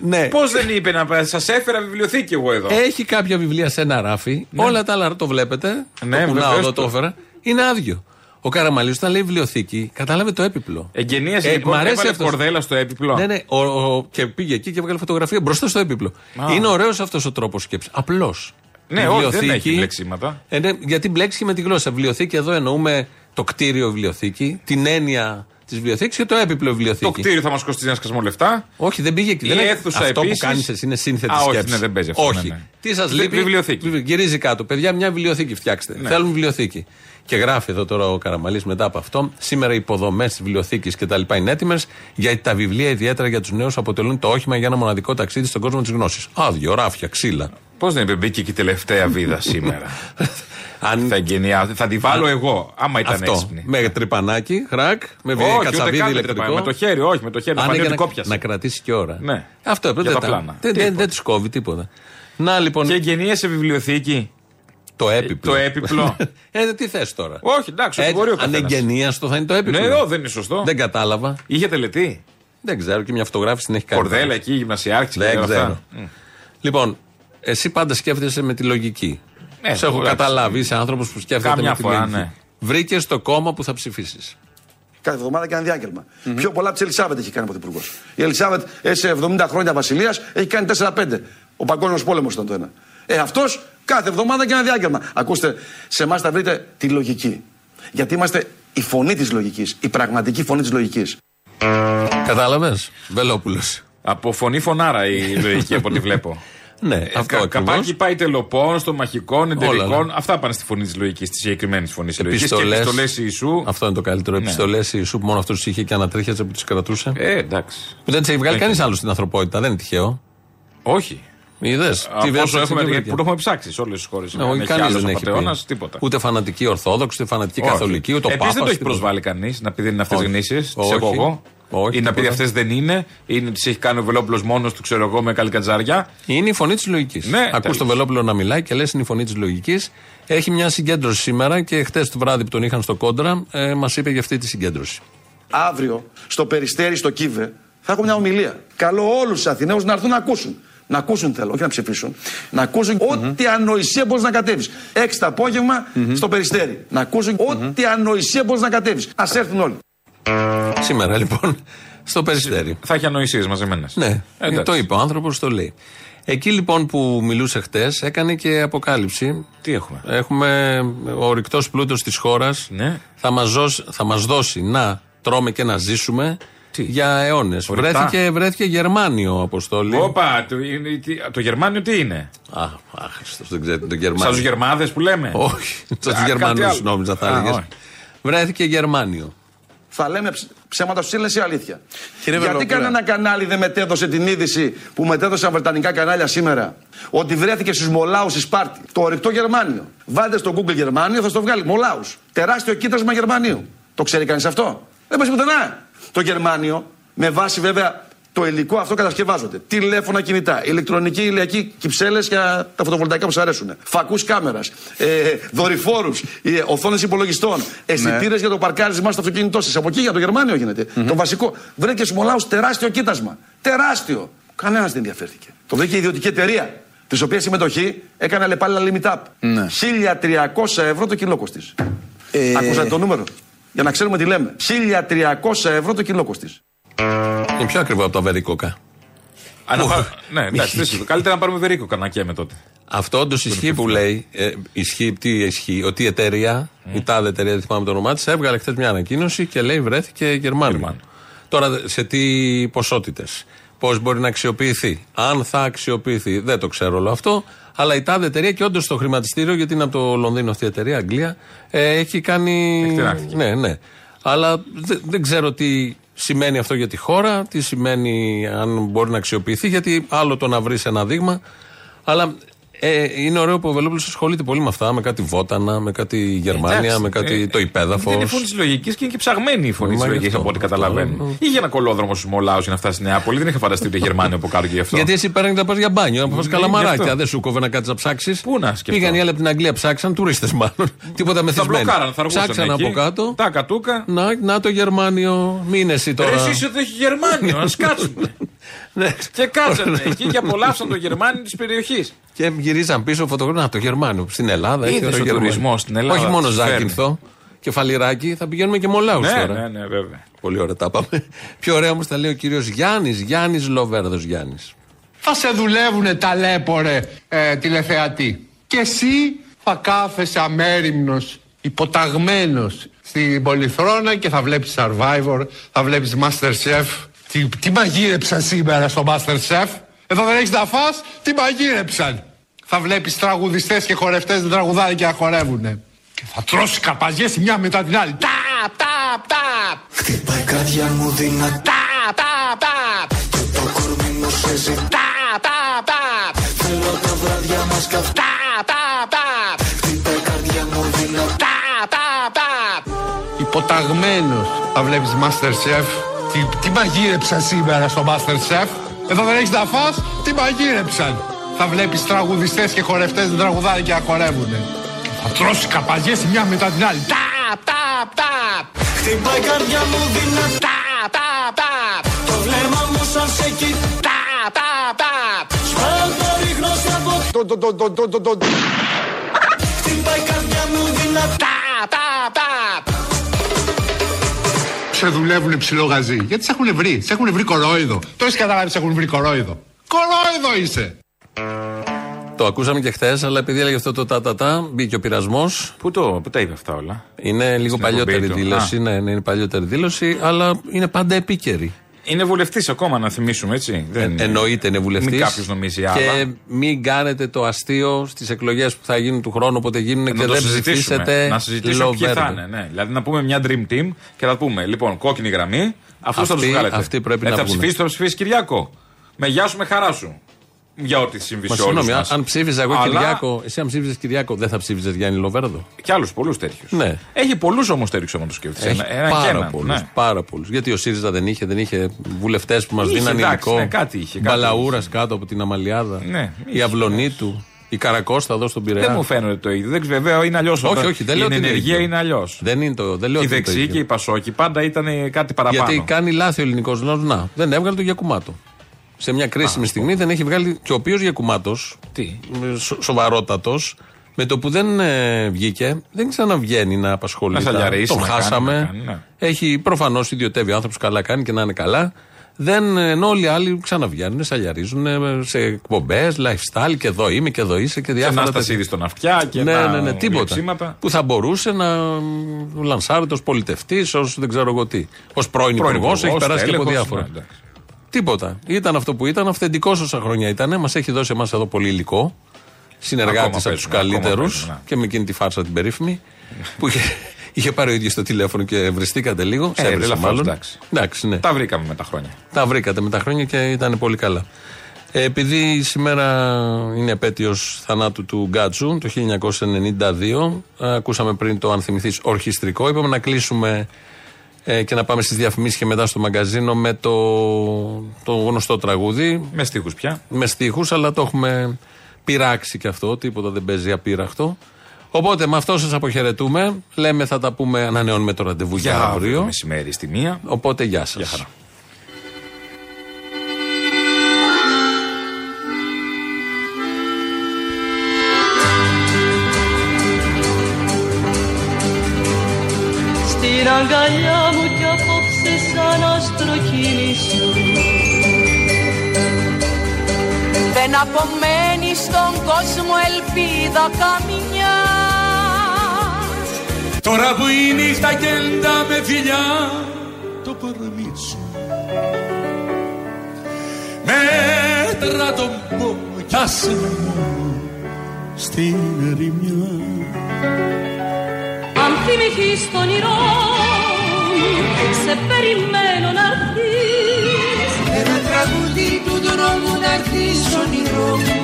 Ναι. Πώς δεν είπε να σας έφερα βιβλιοθήκη εγώ εδώ. Έχει κάποια βιβλία σε ένα ράφι. Όλα τα άλλα το βλέπετε. Ναι, το κουνάω βεβαίως εδώ το. το έφερα. Είναι άδειο. Ο Καραμαλής όταν λέει βιβλιοθήκη, κατάλαβε το έπιπλο. Εγγενίασε Ε, λοιπόν, μ' αρέσει έβαλε αυτός. κορδέλα στο έπιπλο; Ναι, ναι. Ο, ο- και πήγε εκεί και έβγαλε φωτογραφία μπροστά στο έπιπλο. Α. Είναι ωραίος αυτός ο τρόπος σκέψης. Απλό. Ναι, όχι, δεν έχει μπλεξίματα. Ε, ναι, γιατί μπλέξει και με τη γλώσσα. Βιβλιοθήκη εδώ εννοούμε το κτίριο βιβλιοθήκη, την έννοια της βιβλιοθήκης και το έπιπλο βιβλιοθήκη. Το κτίριο θα μας κοστίζει ένα σκασμό λεφτά. Όχι, δεν πήγε εκεί. Η δεν είναι- αίθουσα αυτό επίσης. που κάνεις εσύ είναι σύνθετη Α, όχι, σκέψη. ναι, δεν παίζει αυτό, Όχι. ναι, ναι. Τι σας Βι- λείπει; βιβλιοθήκη. Βιβλιο- Γυρίζει κάτω. Παιδιά, μια βιβλιοθήκη φτιάξτε. Ναι. Θέλουν βιβλιοθήκη. Και γράφει εδώ τώρα ο Καραμαλής μετά από αυτό. Σήμερα οι υποδομές της βιβλιοθήκης κτλ. είναι έτοιμες γιατί τα βιβλία, ιδιαίτερα για τους νέους, αποτελούν το όχημα για ένα μοναδικό ταξίδι στον κόσμο της γνώσης. Άδειο, ράφια, ξύλα. Πώς δεν είπε, μπήκε και η τελευταία βίδα σήμερα; Αν... θα, εγκαινιά- θα τη βάλω εγώ, άμα ήταν Αυτό. έξυπνη. Με τρυπανάκι, χρακ, με Όχι, ούτε κατσαβίδι καν με ηλεκτρικό. τρυπανάκι. Με το χέρι, όχι, με το χέρι. Να Αν φανεί έκανε ότι κόπιασε. να κρατήσει και ώρα. Ναι. Αυτό Για δεν τα τα- πλάνα. Δεν, δεν, Τίποτα. δεν τους κόβει τίποτα. Να λοιπόν. Και εγγενίασε βιβλιοθήκη. Το έπιπλο. το έπιπλο. ε, τι θες τώρα; Όχι, εντάξει, ότι μπορεί ο καθένας. Ανεγγενίαστο θα είναι το έπιπλο. Ναι, εδώ δεν είναι σωστό. Δεν κατάλαβα. Είχε τελετή. Δεν ξέρω και μια φωτογράφηση την έχει κάνει. Κορδέλα εκεί, γυμνασιάρχη Δεν και όλα ξέρω. αυτά. Λοιπόν, εσύ πάντα σκέφτεσαι με τη λογική. Ε, Σε έχω εντάξει. καταλάβει, είσαι άνθρωπος που σκέφτεται Κάμια με τη φορά, λογική. ναι. Βρήκες το κόμμα που θα ψηφίσεις. Κάθε εβδομάδα και ένα διάγγελμα. Πιο πολλά τη Ελισάβετ έχει κάνει πρωθυπουργό. Η Ελισάβετ έσε 70 χρόνια βασιλείας, έχει κάνει 4-5. Ο Παγκόσμιος Πόλεμος ήταν το ένα. Ε, αυτός κάθε εβδομάδα και ένα διάγγελμα. Ακούστε, σε εμάς θα βρείτε τη λογική. Γιατί είμαστε η φωνή της λογικής, η πραγματική φωνή της λογικής. Κατάλαβες, Βελόπουλος. Από φωνή φωνάρα η λογική από ό,τι βλέπω. Ναι, Ε, αυτό κα- ακριβώς. Καπάκι πάει τελοπών, στο μαχικών, εντελικών. ναι. Αυτά πάνε στη φωνή της λογικής, της συγκεκριμένης φωνής της λογικής. Και Επιστολές. επιστολές Ιησού. Αυτό είναι το καλύτερο. Ναι. Επιστολές Ιησού που μόνο αυτός του είχε και ανατρίχιαζε που τις κρατούσε. Ε, εντάξει. Που δεν τις έχει βγάλει Έχει. κανείς άλλο στην ανθρωπότητα. Δεν είναι τυχαίο. Όχι. Είδες. Από όσο έχουμε, που το έχουμε ψάξει σε όλες τις χώρες. Όχι, κανεί δεν έχει. πει. τίποτα. Ούτε φανατική Ορθόδοξη, ούτε φανατική Καθολική, ούτε ο Επίσης δεν το Πάπας, έχει τίποτα. προσβάλει κανείς να πει δεν είναι αυτές Όχι. γνήσιε. Τις Όχι. έχω εγώ. Όχι, Ή να πει τίποτα. αυτές δεν είναι, ή να τις έχει κάνει ο Βελόπουλος μόνος του, ξέρω εγώ, με καλικατζάρια. Είναι η φωνή της λογικής. Ναι, Ακούς τέλος. τον Βελόπουλο να μιλάει και λες είναι η φωνή της λογικής. Έχει μια συγκέντρωση σήμερα και χτες το βράδυ που τον είχαν στο κόντρα ε, μας είπε για αυτή τη συγκέντρωση. Αύριο στο Περιστέρι, στο Κίβε, θα έχω μια ομιλία. Καλώ όλους του Αθηναίου να έρθουν να ακούσουν. Να ακούσουν θέλω, όχι να ψηφίσουν. Να ακούσουν ό,τι ανοησία μπορείς να κατέβεις. Έξι το απόγευμα στο Περιστέρι. Να ακούσουν ό,τι ανοησία μπορείς να κατέβεις. Α έρθουν όλοι. Σήμερα λοιπόν στο Περιστέρι. Θα έχει ανοησίες μαζεμένε. Ναι, Εντάξει. το είπε ο άνθρωπος, το λέει. Εκεί λοιπόν που μιλούσε χτες έκανε και αποκάλυψη. Τι έχουμε; Έχουμε ο ρηκτός πλούτος της χώρας. Ναι. Θα μας θα μας δώσει να τρώμε και να ζήσουμε για αιώνες. Ορυκτά. Βρέθηκε, βρέθηκε Γερμάνιο, Αποστόλη. Όπα, το, είναι- τι- το Γερμάνιο τι είναι; Α, άχρηστο, δεν ξέρετε το Γερμάνιο. Σαν τους Γερμάδες που λέμε. Όχι, σαν Α, του κάτι Γερμανού άλλο. νόμιζα θα Α, έλεγε. όχι. Βρέθηκε Γερμάνιο. Θα λέμε ψ- ψέματα στους ή αλήθεια; Κύριε Γιατί Βελόπουλε. κανένα κανάλι δεν μετέδωσε την είδηση που μετέδωσαν βρετανικά κανάλια σήμερα; Ότι βρέθηκε στους Μολάους στη Σπάρτη το ορυκτό Γερμάνιο. Βάλτε στο Google Γερμάνιο, θα στο βγάλει. Μολάους. Τεράστιο κοίτασμα Γερμανίου. Το ξέρει κανείς αυτό; Δεν πα πουθενά. Το Γερμάνιο, με βάση βέβαια το υλικό αυτό κατασκευάζονται. Τηλέφωνα κινητά, ηλεκτρονική ηλιακή κυψέλες για τα φωτοβολταϊκά που σου αρέσουν. Φακούς κάμερας, ε, δορυφόρους, ε, οθόνες υπολογιστών, αισθητήρες για το παρκάρισμά στο αυτοκίνητό σας. Από εκεί για το Γερμάνιο γίνεται. Το βασικό. Βρέθηκε στου Μολάους τεράστιο κοίτασμα. Τεράστιο. Κανένας δεν ενδιαφέρθηκε. Το βρήκε η ιδιωτική εταιρεία. Της οποίας συμμετοχή έκανε αλλεπάλληλα limit up. 1300 ευρώ το κιλό κοστίζει. Ε, Ακούσατε το νούμερο; Για να ξέρουμε τι λέμε. 1300 ευρώ το κιλό κοστίζει. Είναι πιο ακριβό από το αβερικόκα. Α, να πάρ- ναι, εντάξει, δεν συμφωνώ. Καλύτερα να πάρουμε βερίκο κανακέμε τότε. Αυτό όντως ισχύει που λέει. Ε, ισχύει, τι ισχύει, ότι η εταιρεία, η τάδε εταιρεία, δεν θυμάμαι το όνομά της, έβγαλε χθες μια ανακοίνωση και λέει βρέθηκε Γερμάνιο. Τώρα σε τι ποσότητες, πώς μπορεί να αξιοποιηθεί, αν θα αξιοποιηθεί, δεν το ξέρω όλο αυτό. Αλλά η τάδε εταιρεία και όντως το χρηματιστήριο, γιατί είναι από το Λονδίνο αυτή η εταιρεία, Αγγλία, ε, έχει κάνει. Εκτενάχθηκε. Ναι, ναι. Αλλά δεν, δεν ξέρω τι σημαίνει αυτό για τη χώρα, τι σημαίνει αν μπορεί να αξιοποιηθεί, γιατί άλλο το να βρεις ένα δείγμα. Αλλά ε, είναι ωραίο που ο Βελόπουλος ασχολείται πολύ με αυτά, με κάτι βότανα, με κάτι Γερμανία, Εντάξει, με κάτι ε, το υπέδαφος. Είναι η φωνή της λογικής και είναι και ψαγμένη η φωνή Μα τη γι' λογικής αυτό. από ό,τι καταλαβαίνω. Είχε ένα κολόδρομο στους Μολάους για να φτάσει στη Νεάπολη. Δεν είχα φανταστεί ότι Γερμάνιο από κάτω και γι' αυτό. Γιατί εσύ παίρνει να πας για μπάνιο, να πας Ναι, γι' καλαμαράκια. αυτό. Δεν σου κόβε να κάτσει να ψάξεις. Πού να σκεφτώ. Πήγαν οι άλλοι από την Αγγλία, ψάξαν, τουρίστες μάλλον. Τίποτα Θα μεθυσμένοι. μπλοκάραν, θα αργούσαν Ψάξαν εκεί. από κάτω. Τα κατούκα. Να, να το Γερμάνιο. Μην εσύ τώρα. Ρε, εσύ ότι έχει Γερμάνιο, α κάτσουν. Ναι. και κάτσανε εκεί και απολαύσαν το Γερμάνιο της περιοχής. Και γυρίζαν πίσω φωτογραφία. Να το Γερμάνιο. Στην Ελλάδα. έχει Είδες ωραίο ο Γερμάνιο. τουρισμός στην Ελλάδα, Όχι μόνο τους φέρνει. Ζάκυνθο και Φαλιράκι, θα πηγαίνουμε και Μολάους Ναι, τώρα. ναι, ναι, βέβαια. Πολύ ωραία τα πάμε. Πιο ωραία όμως τα λέει ο κύριος Γιάννης, Γιάννης Λοβέρδος Γιάννης. Θα σε δουλεύουνε ταλέπορε ε, τηλεθεατή. Και εσύ θα κάθεσαι αμέριμνος, υποταγμένος στην Πολυθρόνα και θα βλέπεις Survivor, θα βλέπεις Masterchef. Τι, τι μαγείρεψαν σήμερα στο Masterchef; Εδώ δεν έχεις να φας, τι μαγείρεψαν; Θα βλέπεις τραγουδιστές και χορευτές να τραγουδάνε και να χορεύουνε. Και θα τρώσει καρπαζιές η μια μετά την άλλη. Ταπ, ταπ, ταπ. Χτυπάει η καρδιά μου δυνατά Ταπ, ταπ, ταπ. Και το κορμί μου σε ζητά Ταπ, ταπ, ταπ. Θέλω τα βράδια μας καυτά Ταπ, ταπ, ταπ. Χτυπάει η καρδιά μου δυνατά Ταπ, ταπ, ταπ. Υποταγμένος θα βλέπεις Masterchef. Τι, τι μαγείρεψαν σήμερα στο Masterchef; Εδώ δεν έχεις να φας, τι μαγείρεψαν; Θα βλέπεις τραγουδιστές και χορευτές να τραγουδάνε και να χορεύουνε. Και θα τρώσει καρπαζιές η μια μετά την άλλη. Ταπ, ταπ, ταπ. Χτυπάει η καρδιά μου δυνατά Ταπ, ταπ, ταπ. Το βλέμμα μου σαν σε κοιτά Ταπ, ταπ, ταπ. Σπάω το ρίχνω στα ποτά Το, το, το, το, το, το, το. Χτυπάει η καρδιά μου δυνατά Ταπ, ταπ, ταπ. Σε δουλεύουνε ψιλογαζί. Γιατί σε έχουν βρει. Σε έχουν βρει κορόιδο. Το έχεις καταλάβει, σε έχουν βρει κορόιδο. Κορόιδο είσαι. Το ακούσαμε και χθες, αλλά επειδή έλεγε αυτό το τα-τα-τα, μπήκε ο πειρασμός. Πού, το, πού τα είπε αυτά όλα; Είναι λίγο Στην παλιότερη εκπομπή του. δήλωση. Α. Ναι, ναι, είναι παλιότερη δήλωση, αλλά είναι πάντα επίκαιρη. Είναι βουλευτής ακόμα, να θυμίσουμε έτσι. Δεν είναι. Εννοείται είναι βουλευτής. Μην κάποιος νομίζει άλλα. Και μην κάνετε το αστείο στις εκλογές που θα γίνουν του χρόνου, όποτε γίνουν να και το δεν συζητήσουμε. ψηφίσετε. Να συζητήσουμε ποιοι Λοβέρδο. θα είναι. Ναι. Δηλαδή να πούμε μια dream team και να πούμε λοιπόν κόκκινη γραμμή. Αυτούς θα τους Αυτοί- βγάλετε. αυτοί πρέπει Ε, να θα βγουν. ψηφίσει, θα ψηφίσει Κυριάκο. Με γεια σου, με χαρά σου. Για ό,τι συμβεί Μα σε όλους συγγνώμη, μας. αν ψήφιζα εγώ Αλλά- Κυριάκο, εσύ αν ψήφιζες Κυριάκο, δεν θα ψήφιζες Γιάννη Λοβέρδο. Και άλλους πολλούς τέτοιους. Ναι. Έχει πολλούς όμως τέτοιους άμα το σκέφτεσαι. Έχει Ένα, ένα και πάρα έναν, πολλούς. ναι. Πάρα πολλούς. Γιατί ο ΣΥΡΙΖΑ δεν είχε, δεν είχε βουλευτές που μας Είχε, δίναν εντάξει, υλικό. ναι, κάτι είχε, κάτι Μπαλαούρας κάτω από την Αμαλιάδα. Ναι, η αυλωνή του. Η Καρακώστα εδώ στον Πειραιά. Δεν μου φαίνεται το ίδιο. Δεν ξέρω, βέβαια είναι αλλιώς. Όχι, όχι, δεν λέω Η ότι είναι ενεργεία ίδιο. είναι αλλιώς. Δεν είναι το. Δεν λέω Η ότι είναι το δεξί ίδιο. και η πασόκη πάντα ήταν κάτι παραπάνω. Γιατί κάνει λάθη ο ελληνικός λαό. Να, δεν έβγαλε το Γιακουμάτο. Σε μια κρίσιμη στιγμή δεν έχει βγάλει. Και ο οποίος Γιακουμάτο. Τι; Σοβαρότατος. Με το που δεν ε, βγήκε, δεν ξαναβγαίνει να απασχολεί. Να σαλιαρίσει, Τον να κάνει, χάσαμε. να κάνει, ναι. Έχει προφανώς ιδιωτεύει ο άνθρωπος, καλά κάνει και να είναι καλά. Δεν, ενώ όλοι οι άλλοι ξαναβγαίνουν, σαλιαρίζουν ε, σε εκπομπές, lifestyle και εδώ είμαι και εδώ είσαι και Και διάφορα. να τέτοια. στασίδι στον αυτιά και ναι, να ναι, ναι, τίποτα. γλυψίματα. Που θα μπορούσε να λανσάρεται ω πολιτευτής, ως δεν ξέρω εγώ τι. Ω πρώην Πρώην υπουργός, έχει υπουργός, περάσει και από τέλεχος, διάφορα. ναι, εντάξει. Τίποτα. Ήταν αυτό που ήταν, αυθεντικός όσα χρόνια ήταν. Μας έχει δώσει εμάς εδώ πολύ υλικό. Συνεργάτης Ακόμα από τους παίζουμε, ακόμα καλύτερους παίζουμε, ναι. και με εκείνη τη φάρσα την περίφημη. που είχε, είχε πάρει ο ίδιος το τηλέφωνο και βριστήκατε λίγο. Ε, σε έβρισε ελαφρώς, μάλλον. εντάξει. εντάξει ναι. Τα βρήκαμε με τα χρόνια. Τα βρήκατε με τα χρόνια και ήταν πολύ καλά. Ε, επειδή σήμερα είναι επέτειος θανάτου του Γκάτσου το 1992, ε, ακούσαμε πριν το αν θυμηθείς ορχιστρικό, είπαμε να κλείσουμε ε, και να πάμε στις διαφημίσεις και μετά στο μαγκαζίνο με το, το γνωστό τραγούδι. Με στίχους πια. Με στίχους, αλλά το έχουμε πειράξει και αυτό, τίποτα δεν παίζει απείραχτο. Οπότε με αυτό σας αποχαιρετούμε. Λέμε θα τα πούμε, ανανεώνουμε το ραντεβού για, Για αύριο. αύριο μεσημέρι στη μία. Οπότε γεια σας. Αγκαλιά μου κι απόψε σαν άστρο κίνησου Δεν απομένει στον κόσμο ελπίδα καμιά. Τώρα που η νύχτα γέντα με φιλιά το παραμύθι. Σου Μέτρα τον πόνο κι άσε με μόνο στην ερημιά Αν θυμηθείς το όνειρό μου Σε περιμένω να έρθεις. Ένα τραγούδι του δρόμου να έρθεις όνειρό μου.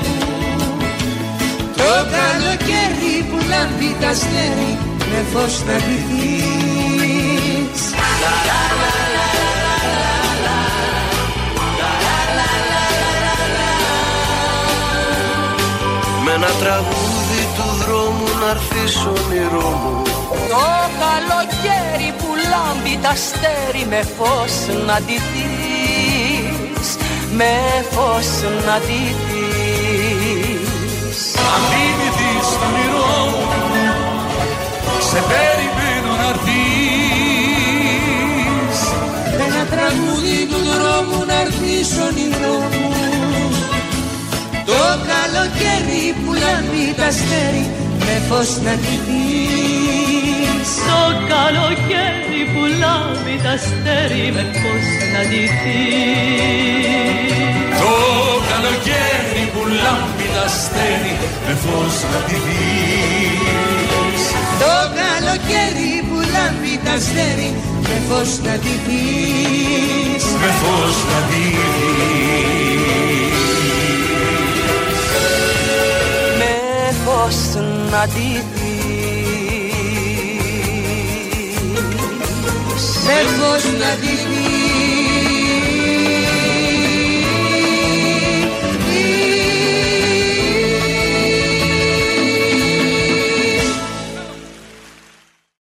Το καλοκαίρι που λάμπει τα αστέρι με φως να ντυθείς Με ένα τραγούδι του δρόμου να έρθεις όνειρό μου Το καλοκαίρι που λάμπει τα αστέρι με φως να ντυθείς Με φως να ντυθείς Αν θυμηθείς το όνειρό μου σε περιμένω να έρθεις. Ένα τραγούδι του δρόμου να έρθεις όνειρό μου. Το καλοκαίρι που λάμπει τα αστέρι με φως να ντυθείς Το καλοκαίρι που λάμπει τα αστέρι με φως να ντυθείς. Το καλοκαίρι που λάμπει τα αστέρι με φως να ντυθείς. Το καλοκαίρι που λάμπει τα αστέρι με φως να ντυθείς. Με φως να ντυθείς. Με φως να ντυθείς Με φως να ντυθείς